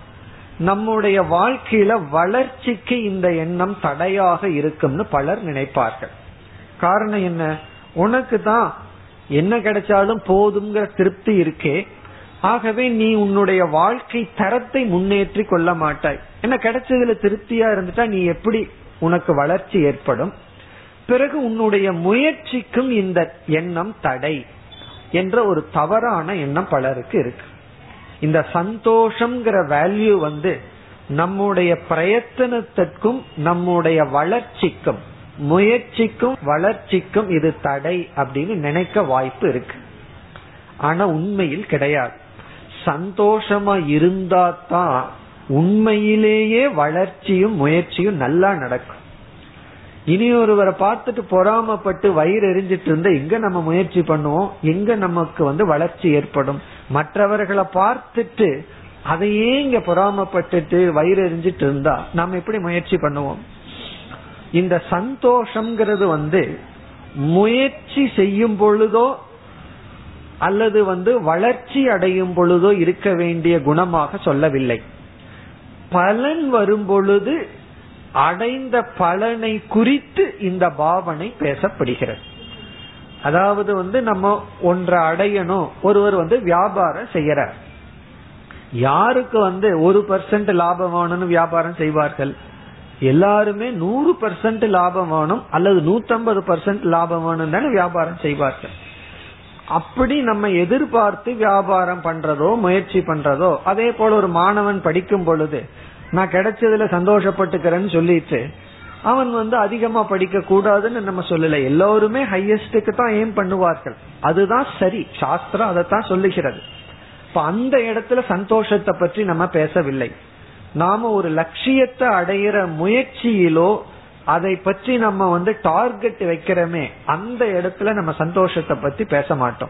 நம்முடைய வாழ்க்கையில வளர்ச்சிக்கு இந்த எண்ணம் தடையாக இருக்கும்னு பலர் நினைப்பார்கள். காரணம் என்ன? உனக்கு தான் என்ன கிடைச்சாலும் போதுங்கிற திருப்தி இருக்கே. ஆகவே நீ உன்னுடைய வாழ்க்கை தரத்தை முன்னேற்றி கொள்ள மாட்டாய். என்ன கிடைச்சதுல திருப்தியா இருந்துட்டா நீ எப்படி உனக்கு வளர்ச்சி ஏற்படும்? பிறகு உன்னுடைய முயற்சிக்கும் இந்த எண்ணம் தடை என்ற ஒரு தவறான எண்ணம் பலருக்கு இருக்கு. இந்த சந்தோஷம்ங்கிற வேல்யூ வந்து நம்முடைய பிரயத்தனத்திற்கும் நம்முடைய வளர்ச்சிக்கும் முயற்சிக்கும் வளர்ச்சிக்கும் இது தடை அப்படின்னு நினைக்க வாய்ப்பு இருக்கு. ஆனா உண்மையில் கிடையாது. சந்தோஷமா இருந்தா தான் உண்மையிலேயே வளர்ச்சியும் முயற்சியும் நல்லா நடக்கும். இனி ஒருவரை பார்த்துட்டு பொறாமப்பட்டு வயிறு எரிஞ்சிட்டு இருந்தா எங்க நம்ம முயற்சி பண்ணுவோம்? எங்க நமக்கு வந்து வளர்ச்சி ஏற்படும்? மற்றவர்களை பார்த்துட்டு அதையே இங்க பொறாமப்பட்டுட்டு வயிறு எரிஞ்சிட்டு இருந்தா நம்ம எப்படி முயற்சி பண்ணுவோம்? இந்த சந்தோஷம்ங்கிறது வந்து முயற்சி செய்யும் பொழுதோ அல்லது வந்து வளர்ச்சி அடையும் பொழுதோ இருக்க வேண்டிய குணமாக சொல்லவில்லை. பலன் வரும் பொழுது அடைந்த பலனை குறித்து இந்த பாவனை பேசப்படுகிறது. அதாவது வந்து நம்ம ஒன்றை அடையணும். ஒருவர் வந்து வியாபாரம் செய்யறார். யாருக்கு வந்து ஒரு பர்சன்ட் லாபம் வேணும்னு வியாபாரம் செய்வார்கள்? எல்லாருமே நூறு பர்சன்ட் லாபம் வேணும் அல்லது நூத்தம்பது பர்சன்ட் லாபம் வேணும் தானே வியாபாரம் செய்வார்கள். அப்படி நம்ம எதிர்பார்த்து வியாபாரம் பண்றதோ முயற்சி பண்றதோ அதே போல ஒரு மாணவன் படிக்கும் பொழுது நான் கிடைச்சதுல சந்தோஷப்பட்டுக்கிறேன்னு சொல்லிட்டு அவன் வந்து அதிகமா படிக்க கூடாதுன்னு நம்ம சொல்லல. எல்லோருமே ஹையஸ்டுக்கு தான் ஏம் பண்ணுவார்கள். அதுதான் சரி. சாஸ்திரம் அதைத்தான் சொல்லுகிறது. இப்ப அந்த இடத்துல சந்தோஷத்தை பற்றி நம்ம பேசவில்லை. நாம ஒரு லட்சியத்தை அடையிற முயற்சியிலோ அதை பற்றி நம்ம வந்து டார்கெட் வைக்கிறோமே அந்த இடத்துல நம்ம சந்தோஷத்தை பத்தி பேச மாட்டோம்.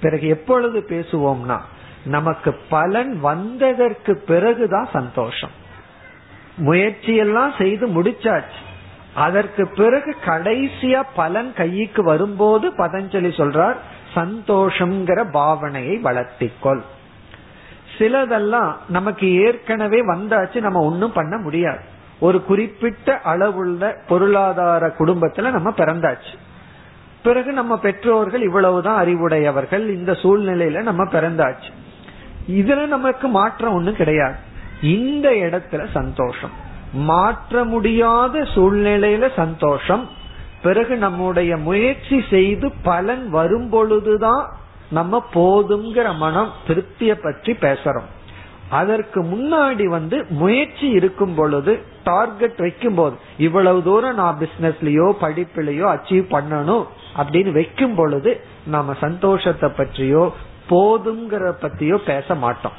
பிறகு எப்பொழுது பேசுவோம்னா நமக்கு பலன் வந்ததற்கு பிறகுதான் சந்தோஷம். முயற்சியெல்லாம் செய்து முடிச்சாச்சு. அதற்கு பிறகு கடைசியா பலன் கைக்கு வரும்போது பதஞ்சலி சொல்றார் சந்தோஷம்ங்கிற பாவனையை வளர்த்திக்கொள். சிலதெல்லாம் நமக்கு ஏற்கனவே வந்தாச்சு நம்ம ஒன்னும் பண்ண முடியாது. ஒரு குறிப்பிட்ட அளவுள்ள பொருளாதார குடும்பத்துல நம்ம பிறந்தாச்சு. பிறகு நம்ம பெற்றோர்கள் இவ்வளவுதான் அறிவுடையவர்கள் இந்த சூழ்நிலையில நம்ம பிறந்தாச்சு. இதுல நமக்கு மாற்றம் ஒன்றும் கிடையாது. இந்த இடத்துல சந்தோஷம். மாற்ற முடியாத சூழ்நிலையில சந்தோஷம். பிறகு நம்முடைய முயற்சி செய்து பலன் வரும் பொழுதுதான் நம்ம போதுங்கிற மனம் திருப்திய பற்றி பேசுறோம். அதற்கு முன்னாடி வந்து முயற்சி இருக்கும் பொழுது டார்கெட் வைக்கும் போது இவ்வளவு தூரம் நான் பிசினஸ்லயோ படிப்புலயோ அச்சீவ் பண்ணணும் அப்படின்னு வைக்கும் பொழுது நாம சந்தோஷத்தை பற்றியோ போதுங்கிற பத்தியோ பேச மாட்டோம்.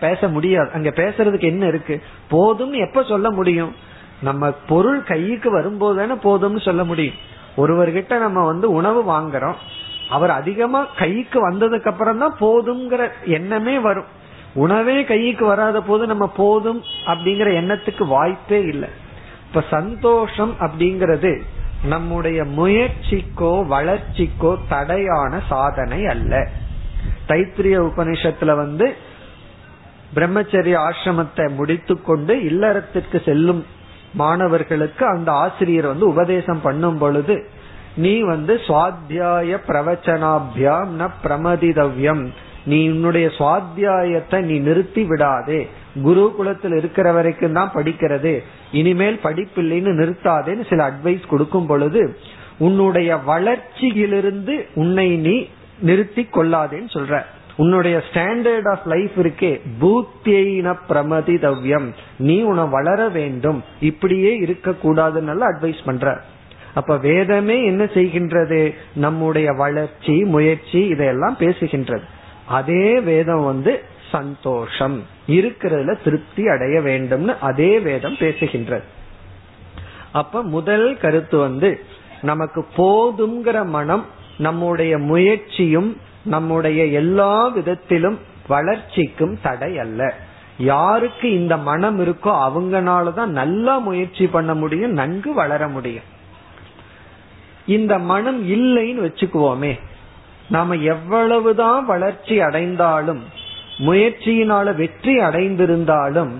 பேச முடியாது. அங்க பேசுறதுக்கு என்ன இருக்கு? போதும்னு எப்ப சொல்ல முடியும்? நம்ம பொருள் கைக்கு வரும்போது தானே போதும்னு சொல்ல முடியும். ஒருவர்கிட்ட நம்ம வந்து உணவு வாங்குறோம். அவர் அதிகமா கைக்கு வந்ததுக்கு அப்புறம் தான் போதுங்கிற எண்ணமே வரும். உணவே கைக்கு வராத போது நம்ம போதும் அப்படிங்கிற எண்ணத்துக்கு வாய்ப்பே இல்லை. இப்ப சந்தோஷம் அப்படிங்கறது நம்முடைய முயற்சிக்கோ வளர்ச்சிக்கோ தடையான சாதனை அல்ல. தைத்திரிய உபனிஷத்துல வந்து பிரம்மச்சரிய ஆசிரமத்தை முடித்துக்கொண்டு இல்லறத்திற்கு செல்லும் மாணவர்களுக்கு அந்த ஆசிரியர் வந்து உபதேசம் பண்ணும் பொழுது நீ வந்து சுவாத்தியாய பிரவச்சனாபியாம் ந பிரமதிதவ்யம். நீ உன்னுடைய சுவாத்தியாயத்தை நீ நிறுத்தி விடாதே. குருகுலத்தில் இருக்கிற வரைக்கும் தான் படிக்கிறது. இனிமேல் படிப்பில்லைன்னு நிறுத்தாதேன்னு சில அட்வைஸ் கொடுக்கும் பொழுது உன்னுடைய வளர்ச்சியிலிருந்து உன்னை நீ நிறுத்தி கொள்ளாதேன்னு சொல்ற. உன்னுடைய ஸ்டாண்டர்ட் ஆஃப் லைஃப் இருக்கே. பூத்தியின பிரமதி தவ்யம் நீ உன வளர வேண்டும். இப்படியே இருக்க கூடாதுன்னு அட்வைஸ் பண்ற. அப்ப வேதமே என்ன செய்கின்றது? நம்முடைய வளர்ச்சி முயற்சி இதையெல்லாம் பேசுகின்றது. அதே வேதம் வந்து சந்தோஷம். இருக்கிறதுல திருப்தி அடைய வேண்டும்னு அதே வேதம் பேசுகின்றது. அப்ப முதல் கருத்து வந்து நமக்கு போதுங்கிற மனம் நம்முடைய முயற்சியும் நம்முடைய எல்லா விதத்திலும் வளர்ச்சிக்கும் தடை அல்ல. யாருக்கு இந்த மனம் இருக்கோ அவங்கனாலதான் நல்லா முயற்சி பண்ண முடியும் நன்கு வளர முடியும். இந்த மனம் இல்லைன்னு வச்சுக்குவோமே. நாம எவ்வளவுதான் வளர்ச்சி அடைந்தாலும் முயற்சியினால வெற்றி அடைந்திருந்தாலும்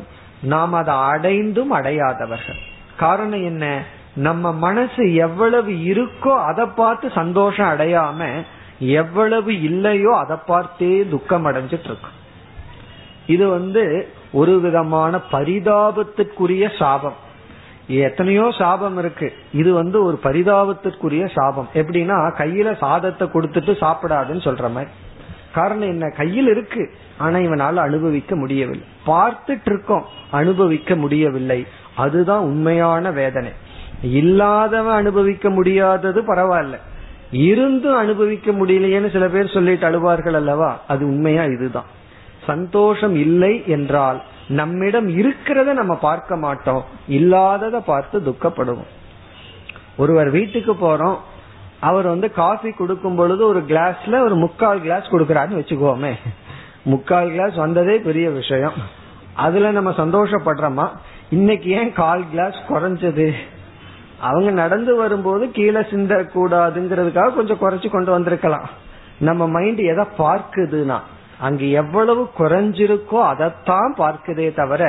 நாம் அதை அடைந்தும் அடையாதவர்கள். காரணம் என்ன? நம்ம மனசு எவ்வளவு இருக்கோ அதை பார்த்து சந்தோஷம் அடையாம எவ்வளவு இல்லையோ அதை பார்த்தே துக்கம் அடைஞ்சிட்டு இருக்கும் இது வந்து ஒரு விதமான பரிதாபத்திற்குரிய சாபம். எத்தனையோ சாபம் இருக்கு. இது வந்து ஒரு பரிதாபத்திற்குரிய சாபம். எப்படின்னா கையில சாதத்தை கொடுத்துட்டு சாப்பிடாதுன்னு சொல்ற மாதிரி. காரணம் என்ன? கையில் இருக்கு. ஆனா இவனால அனுபவிக்க முடியவில்லை. பார்த்துட்டு இருக்கோம். அனுபவிக்க முடியவில்லை. அதுதான் உண்மையான வேதனை. இல்லாதவன் அனுபவிக்க முடியாதது பரவாயில்ல. இருந்தும் அனுபவிக்க முடியலையேன்னு சில பேர் சொல்லிட்டு அழுவார்கள் அல்லவா? அது உண்மையா? இதுதான். சந்தோஷம் இல்லை என்றால் நம்மிடம் இருக்கிறத நம்ம பார்க்க மாட்டோம். இல்லாதத பார்த்து துக்கப்படுவோம். ஒருவர் வீட்டுக்கு போறோம். அவர் வந்து காஃபி கொடுக்கும் பொழுது ஒரு கிளாஸ்ல ஒரு முக்கால் கிளாஸ் கொடுக்கறாருன்னு வச்சுக்கோமே. முக்கால் கிளாஸ் வந்ததே பெரிய விஷயம். அதுல நம்ம சந்தோஷப்படுறோமா? இன்னைக்கு ஏன் கால் கிளாஸ் குறைஞ்சது? அவங்க நடந்து வரும்போது கீழே சிந்த கூடாதுங்கிறதுக்காக கொஞ்சம் குறைச்சு கொண்டு வந்திருக்கலாம். நம்ம மைண்ட் எதை பார்க்குதுன்னா அங்கு எவ்வளவு குறைஞ்சிருக்கோ அதைத்தான் பார்க்குதே தவிர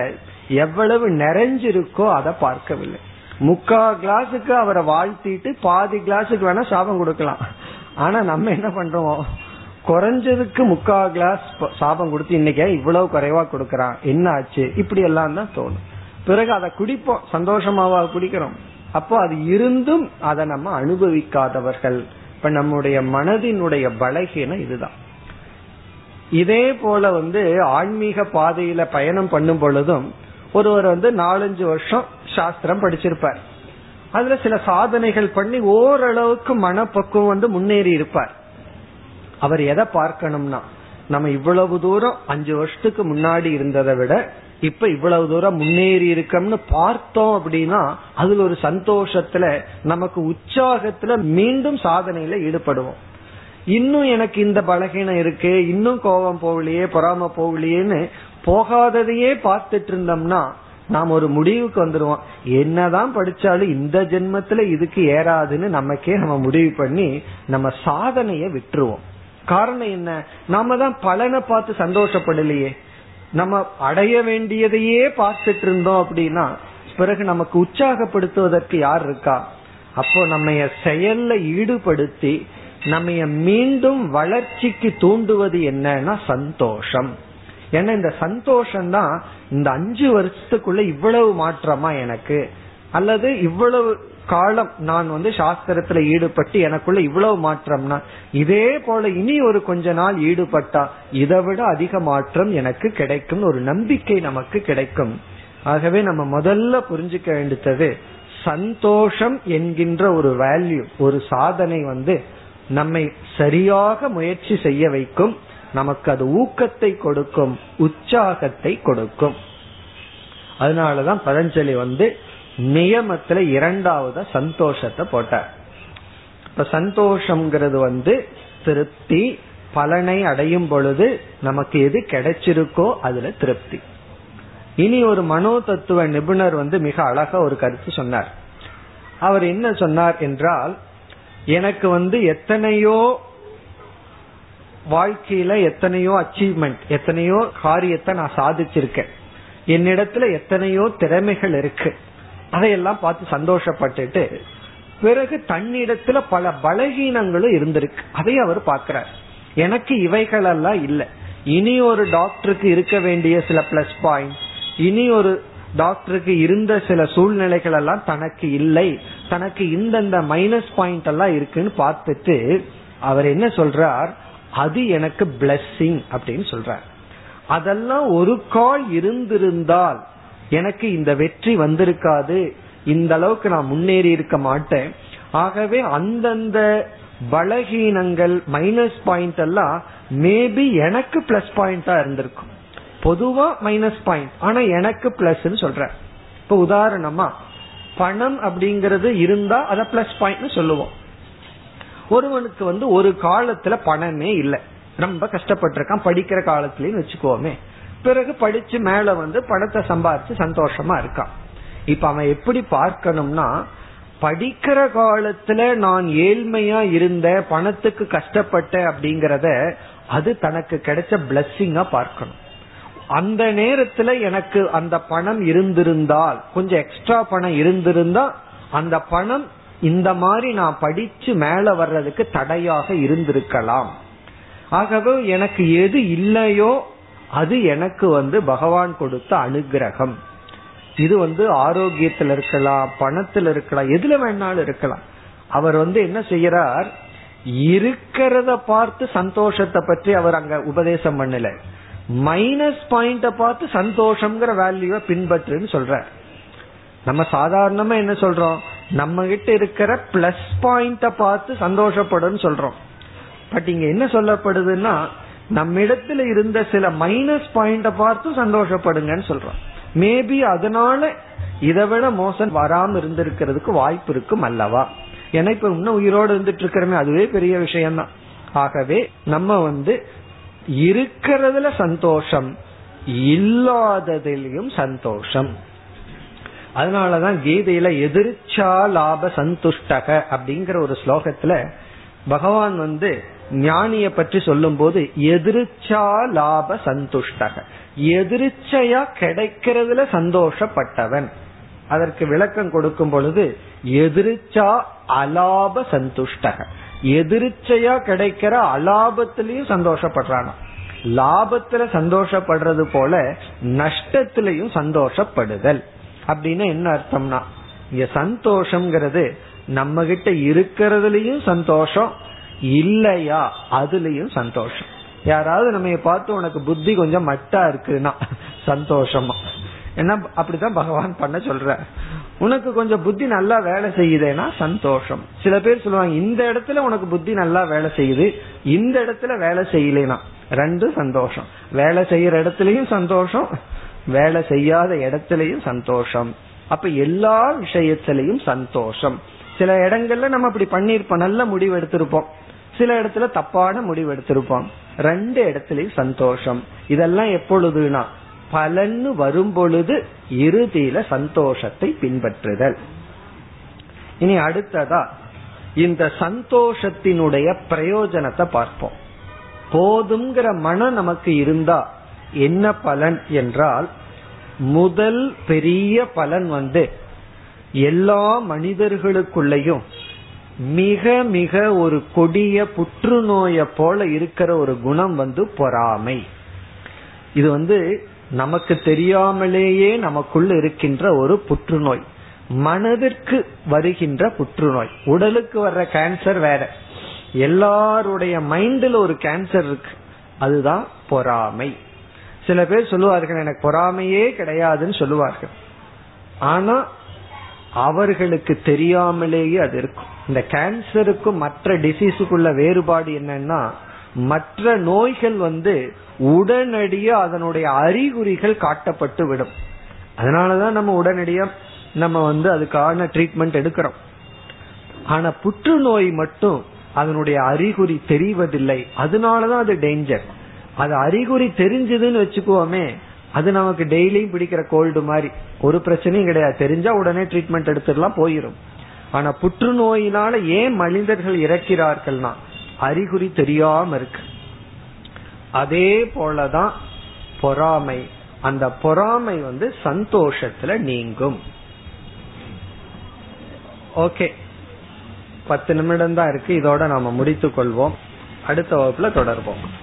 எவ்வளவு நிறைஞ்சிருக்கோ அதை பார்க்கவில்லை. முக்கா கிளாஸுக்கு அவரை வாழ்த்திட்டு பாதி கிளாஸுக்கு வேணா சாபம் கொடுக்கலாம். ஆனா நம்ம என்ன பண்றோம்? குறைஞ்சதுக்கு முக்கா கிளாஸ் சாபம் கொடுத்து இன்னைக்கு இவ்வளவு குறைவா கொடுக்கறான். என்ன ஆச்சு இப்படி எல்லாம் தான் தோணும். பிறகு அதை குடிப்போம். சந்தோஷமாவா குடிக்கிறோம். அப்போ அது இருந்தும் அதை நம்ம அனுபவிக்காதவர்கள். இப்ப நம்முடைய மனதினுடைய பலகீனம் இதுதான். இதே போல வந்து ஆன்மீக பாதையில பயணம் பண்ணும் பொழுதும் ஒருவர் வந்து நாலஞ்சு வருஷம் சாஸ்திரம் படிச்சிருப்பார். அதுல சில சாதனைகள் பண்ணி ஓரளவுக்கு மனப்பக்குவம் வந்து முன்னேறி இருப்பார். அவர் எதை பார்க்கணும்னா நம்ம இவ்வளவு தூரம் அஞ்சு வருஷத்துக்கு முன்னாடி இருந்ததை விட இப்ப இவ்வளவு தூரம் முன்னேறி இருக்கோம்னு பார்த்தோம் அப்படின்னா அதுல ஒரு சந்தோஷத்துல நமக்கு உற்சாகத்துல மீண்டும் சாதனையில ஈடுபடுவோம். இன்னும் எனக்கு இந்த பலகீனம் இருக்கு இன்னும் கோபம் போகலையே பொறாம போகலையேன்னு போகாததையே பார்த்துட்டு இருந்தோம்னா நாம் ஒரு முடிவுக்கு வந்துருவோம். என்னதான் படிச்சாலும் இந்த ஜென்மத்துல இதுக்கு ஏறாதுன்னு நமக்கே நம்ம முடிவு பண்ணி நம்ம சாதனைய விட்டுருவோம். காரணம் என்ன? நாம தான் பலனை பார்த்து சந்தோஷப்படலையே. நம்ம அடைய வேண்டியதையே பார்த்துட்டு இருந்தோம் அப்படின்னா பிறகு நமக்கு உற்சாகப்படுத்துவதற்கு யார் இருக்கா? அப்போ நம்ம செயல்ல ஈடுபடுத்தி நம்ம மீண்டும் வளர்ச்சிக்கு தூண்டுவது என்னன்னா சந்தோஷம். ஏன்னா இந்த சந்தோஷம் தான் இந்த அஞ்சு வருஷத்துக்குள்ள இவ்வளவு மாற்றமா எனக்கு? அல்லது இவ்வளவு காலம் நான் வந்து சாஸ்திரத்துல ஈடுபட்டு எனக்குள்ள இவ்வளவு மாற்றம்னா இதே போல இனி ஒரு கொஞ்ச நாள் ஈடுபட்டா இதை விட அதிக மாற்றம் எனக்கு கிடைக்கும் ஒரு நம்பிக்கை நமக்கு கிடைக்கும். ஆகவே நம்ம முதல்ல புரிஞ்சுக்க வேண்டியது சந்தோஷம் என்கின்ற ஒரு வேல்யூ ஒரு சாதனை வந்து நம்மை சரியாக முயற்சி செய்ய வைக்கும் நமக்கு அது ஊக்கத்தை கொடுக்கும் உற்சாகத்தை கொடுக்கும். அதனாலதான் பதஞ்சலி வந்து நியமத்துல இரண்டாவது சந்தோஷத்தை போட்டார். இப்ப சந்தோஷம்ங்கிறது வந்து திருப்தி பலனை அடையும் பொழுது நமக்கு எது கிடைச்சிருக்கோ அதுல திருப்தி. இனி ஒரு மனோ தத்துவ நிபுணர் வந்து மிக அழகா ஒரு கருத்து சொன்னார். அவர் என்ன சொன்னார் என்றால் எனக்கு வந்து எத்தனையோ வாழ்க்கையில எத்தனையோ அச்சீவ்மெண்ட் எத்தனையோ காரியத்தை நான் சாதிச்சிருக்கேன். என்னிடத்துல எத்தனையோ திறமைகள் இருக்கு. அதையெல்லாம் பார்த்து சந்தோஷப்பட்டுட்டு பிறகு தன்னிடத்துல பல பலகீனங்களும் இருந்திருக்கு. அதை அவர் பார்க்கிறார். எனக்கு இவைகளெல்லாம் இல்லை. இனி ஒரு டாக்டருக்கு இருக்க வேண்டிய சில பிளஸ் பாயிண்ட் இனி ஒரு டாக்டருக்கு இருந்த சில சூழ்நிலைகள் எல்லாம் தனக்கு இல்லை. தனக்கு இந்தந்த மைனஸ் பாயிண்ட் எல்லாம் இருக்குன்னு பார்த்துட்டு அவர் என்ன சொல்றார்? அது எனக்கு பிளஸ்ஸிங் அப்படின்னு சொல்றார். அதெல்லாம் ஒரு கால் இருந்திருந்தால் எனக்கு இந்த வெற்றி வந்திருக்காது இந்த அளவுக்கு நான் முன்னேறி இருக்க மாட்டேன். ஆகவே அந்தந்த பலகீனங்கள் மைனஸ் பாயிண்ட் எல்லாம் மேபி எனக்கு பிளஸ் பாயிண்டா இருந்திருக்கும். பொதுவா மைனஸ் பாயிண்ட் ஆனா எனக்கு பிளஸ் சொல்ற இப்ப உதாரணமா பணம் அப்படிங்கறது இருந்தா அத பிளஸ் பாயிண்ட் சொல்லுவோம். ஒருவனுக்கு வந்து ஒரு காலத்துல பணமே இல்லை. ரொம்ப கஷ்டப்பட்டிருக்கான் படிக்கிற காலத்துலயும் வச்சுக்கோமே. பிறகு படிச்சு மேல வந்து பணத்தை சம்பாரிச்சு சந்தோஷமா இருக்கான். இப்ப அவன் எப்படி பார்க்கணும்னா படிக்கிற காலத்துல நான் ஏழ்மையா இருந்த பணத்துக்கு கஷ்டப்பட்ட அப்படிங்கறத அது தனக்கு கிடைச்ச பிளஸ்ஸிங்கா பார்க்கணும். அந்த நேரத்துல எனக்கு அந்த பணம் இருந்திருந்தால் கொஞ்சம் எக்ஸ்ட்ரா பணம் இருந்திருந்தா அந்த பணம் இந்த மாதிரி நான் படிச்சு மேல வர்றதுக்கு தடையாக இருந்திருக்கலாம். ஆகவே எனக்கு எது இல்லையோ அது எனக்கு வந்து பகவான் கொடுத்த அனுகிரகம். இது வந்து ஆரோக்கியத்தில் இருக்கலாம் பணத்தில் இருக்கலாம் எதுல வேணாலும் இருக்கலாம். அவர் வந்து என்ன செய்யறார்? இருக்கிறத பார்த்து சந்தோஷத்தை பற்றி அவர் அங்க உபதேசம் பண்ணல. மைனஸ் பாயிண்ட பார்த்து சந்தோஷம்ங்கிற வேல்யூவை பின்பற்றுன்னு சொல்ற நம்ம சாதாரணமா என்ன சொல்றோம்? நம்ம கிட்ட இருக்கிற பிளஸ் பாயிண்ட பார்த்து சந்தோஷப்படும் சொல்றோம். பட் இங்க என்ன சொல்லப்படுதுன்னா நம்மிடத்துல இருந்த சில மைனஸ் பாயிண்ட பார்த்து சந்தோஷப்படுங்கன்னு சொல்றோம். மேபி அதனால இதை விட மோசம் வராம இருந்திருக்கிறதுக்கு வாய்ப்பு இருக்கும் அல்லவா? ஏன்னா இப்ப இன்னும் உயிரோடு இருந்துட்டு இருக்கிறமே அதுவே பெரிய விஷயம்தான். ஆகவே நம்ம வந்து இருக்கிறதுல சந்தோஷம் இல்லாததிலையும் சந்தோஷம். அதனாலதான் கீதையில எதிர்ச்சா லாப சந்துஷ்டக அப்படிங்கிற ஒரு ஸ்லோகத்துல பகவான் வந்து ஞானிய பற்றி சொல்லும் போது எதிர்ச்சா லாப சந்துஷ்டக. எதிர்ச்சையா கிடைக்கிறதுல சந்தோஷப்பட்டவன். அதற்கு விளக்கம் கொடுக்கும் பொழுது எதிர்ச்சா அலாப சந்துஷ்டக. எதிர்ச்சையா கிடைக்கிற அலாபத்திலையும் சந்தோஷப்படுறானா. லாபத்துல சந்தோஷப்படுறது போல நஷ்டத்திலையும் சந்தோஷப்படுதல். அப்படின்னு என்ன அர்த்தம்னா இங்க சந்தோஷம்ங்கிறது நம்ம கிட்ட இருக்கிறதுலயும் சந்தோஷம் இல்லையா? அதுலயும் சந்தோஷம். யாராவது நம்ம பார்த்து உனக்கு புத்தி கொஞ்சம் மட்டா இருக்குன்னா சந்தோஷமா. என்ன அப்படிதான் பகவான் பண்ண சொல்ற. உனக்கு கொஞ்சம் புத்தி நல்லா வேலை செய்யுதுன்னா சந்தோஷம். சில பேர் சொல்லுவாங்க இந்த இடத்துல உனக்கு புத்தி நல்லா வேலை செய்யுது இந்த இடத்துல வேலை செய்யலைனா ரெண்டு சந்தோஷம். வேலை செய்யற இடத்துலயும் சந்தோஷம் வேலை செய்யாத இடத்துலயும் சந்தோஷம். அப்ப எல்லா விஷயத்திலையும் சந்தோஷம். சில இடங்கள்ல நம்ம அப்படி பண்ணிருப்போம் நல்ல முடிவு எடுத்திருப்போம். சில இடத்துல தப்பான முடிவு எடுத்திருப்போம். ரெண்டு இடத்துலயும் சந்தோஷம். இதெல்லாம் எப்பொழுதுனா பலன்னு வரும் பொழுது இறுதியில சந்தோஷத்தை பின்பற்றுதல். இனி அடுத்ததா இந்த சந்தோஷத்தினுடைய பிரயோஜனத்தை பார்ப்போம். போதுங்கிற மனம் நமக்கு இருந்தா என்ன பலன் என்றால் முதல் பெரிய பலன் வந்து எல்லா மனிதர்களுக்குள்ளயும் மிக மிக ஒரு கொடிய புற்றுநோய போல இருக்கிற ஒரு குணம் வந்து பொறாமை. இது வந்து நமக்கு தெரியாமலேயே நமக்குள்ள இருக்கின்ற ஒரு புற்றுநோய். மனதிற்கு வருகின்ற புற்றுநோய். உடலுக்கு வர்ற கேன்சர் வேற. எல்லாருடைய மைண்ட்ல ஒரு கேன்சர் இருக்கு. அதுதான் பொறாமை. சில பேர் சொல்லுவார்கள் எனக்கு பொறாமையே கிடையாதுன்னு சொல்லுவார்கள். ஆனா அவர்களுக்கு தெரியாமலேயே அது இருக்கும். இந்த கேன்சருக்கும் மற்ற டிசீஸுக்குள்ள வேறுபாடு என்னன்னா மற்ற நோய்கள் வந்து உடனடியா அதனுடைய அறிகுறிகள் காட்டப்பட்டு விடும். அதனாலதான் நம்ம உடனடியா நம்ம வந்து அதுக்கான ட்ரீட்மெண்ட் எடுக்கிறோம். ஆனா புற்றுநோய் மட்டும் அதனுடைய அறிகுறி தெரிவதில்லை. அதனாலதான் அது டேஞ்சர் அது அறிகுறி தெரிஞ்சதுன்னு வச்சுக்கோமே அது நமக்கு டெய்லியும் பிடிக்கிற கோல்டு மாதிரி. ஒரு பிரச்சனையும் கிடையாது. தெரிஞ்சா உடனே ட்ரீட்மெண்ட் எடுத்துடலாம் போயிரும். ஆனா புற்றுநோயினால ஏன் மனிதர்கள் இறக்கிறார்கள்னா அறிகுறி தெரியாம இருக்கு. அதே போலதான் பொறாமை. அந்த பொறாமை வந்து சந்தோஷத்துல நீங்கும். ஓகே. பத்து நிமிடம் தான் இருக்கு. இதோட நாம முடித்துக் கொள்வோம் அடுத்த வகுப்புல தொடர்போம்.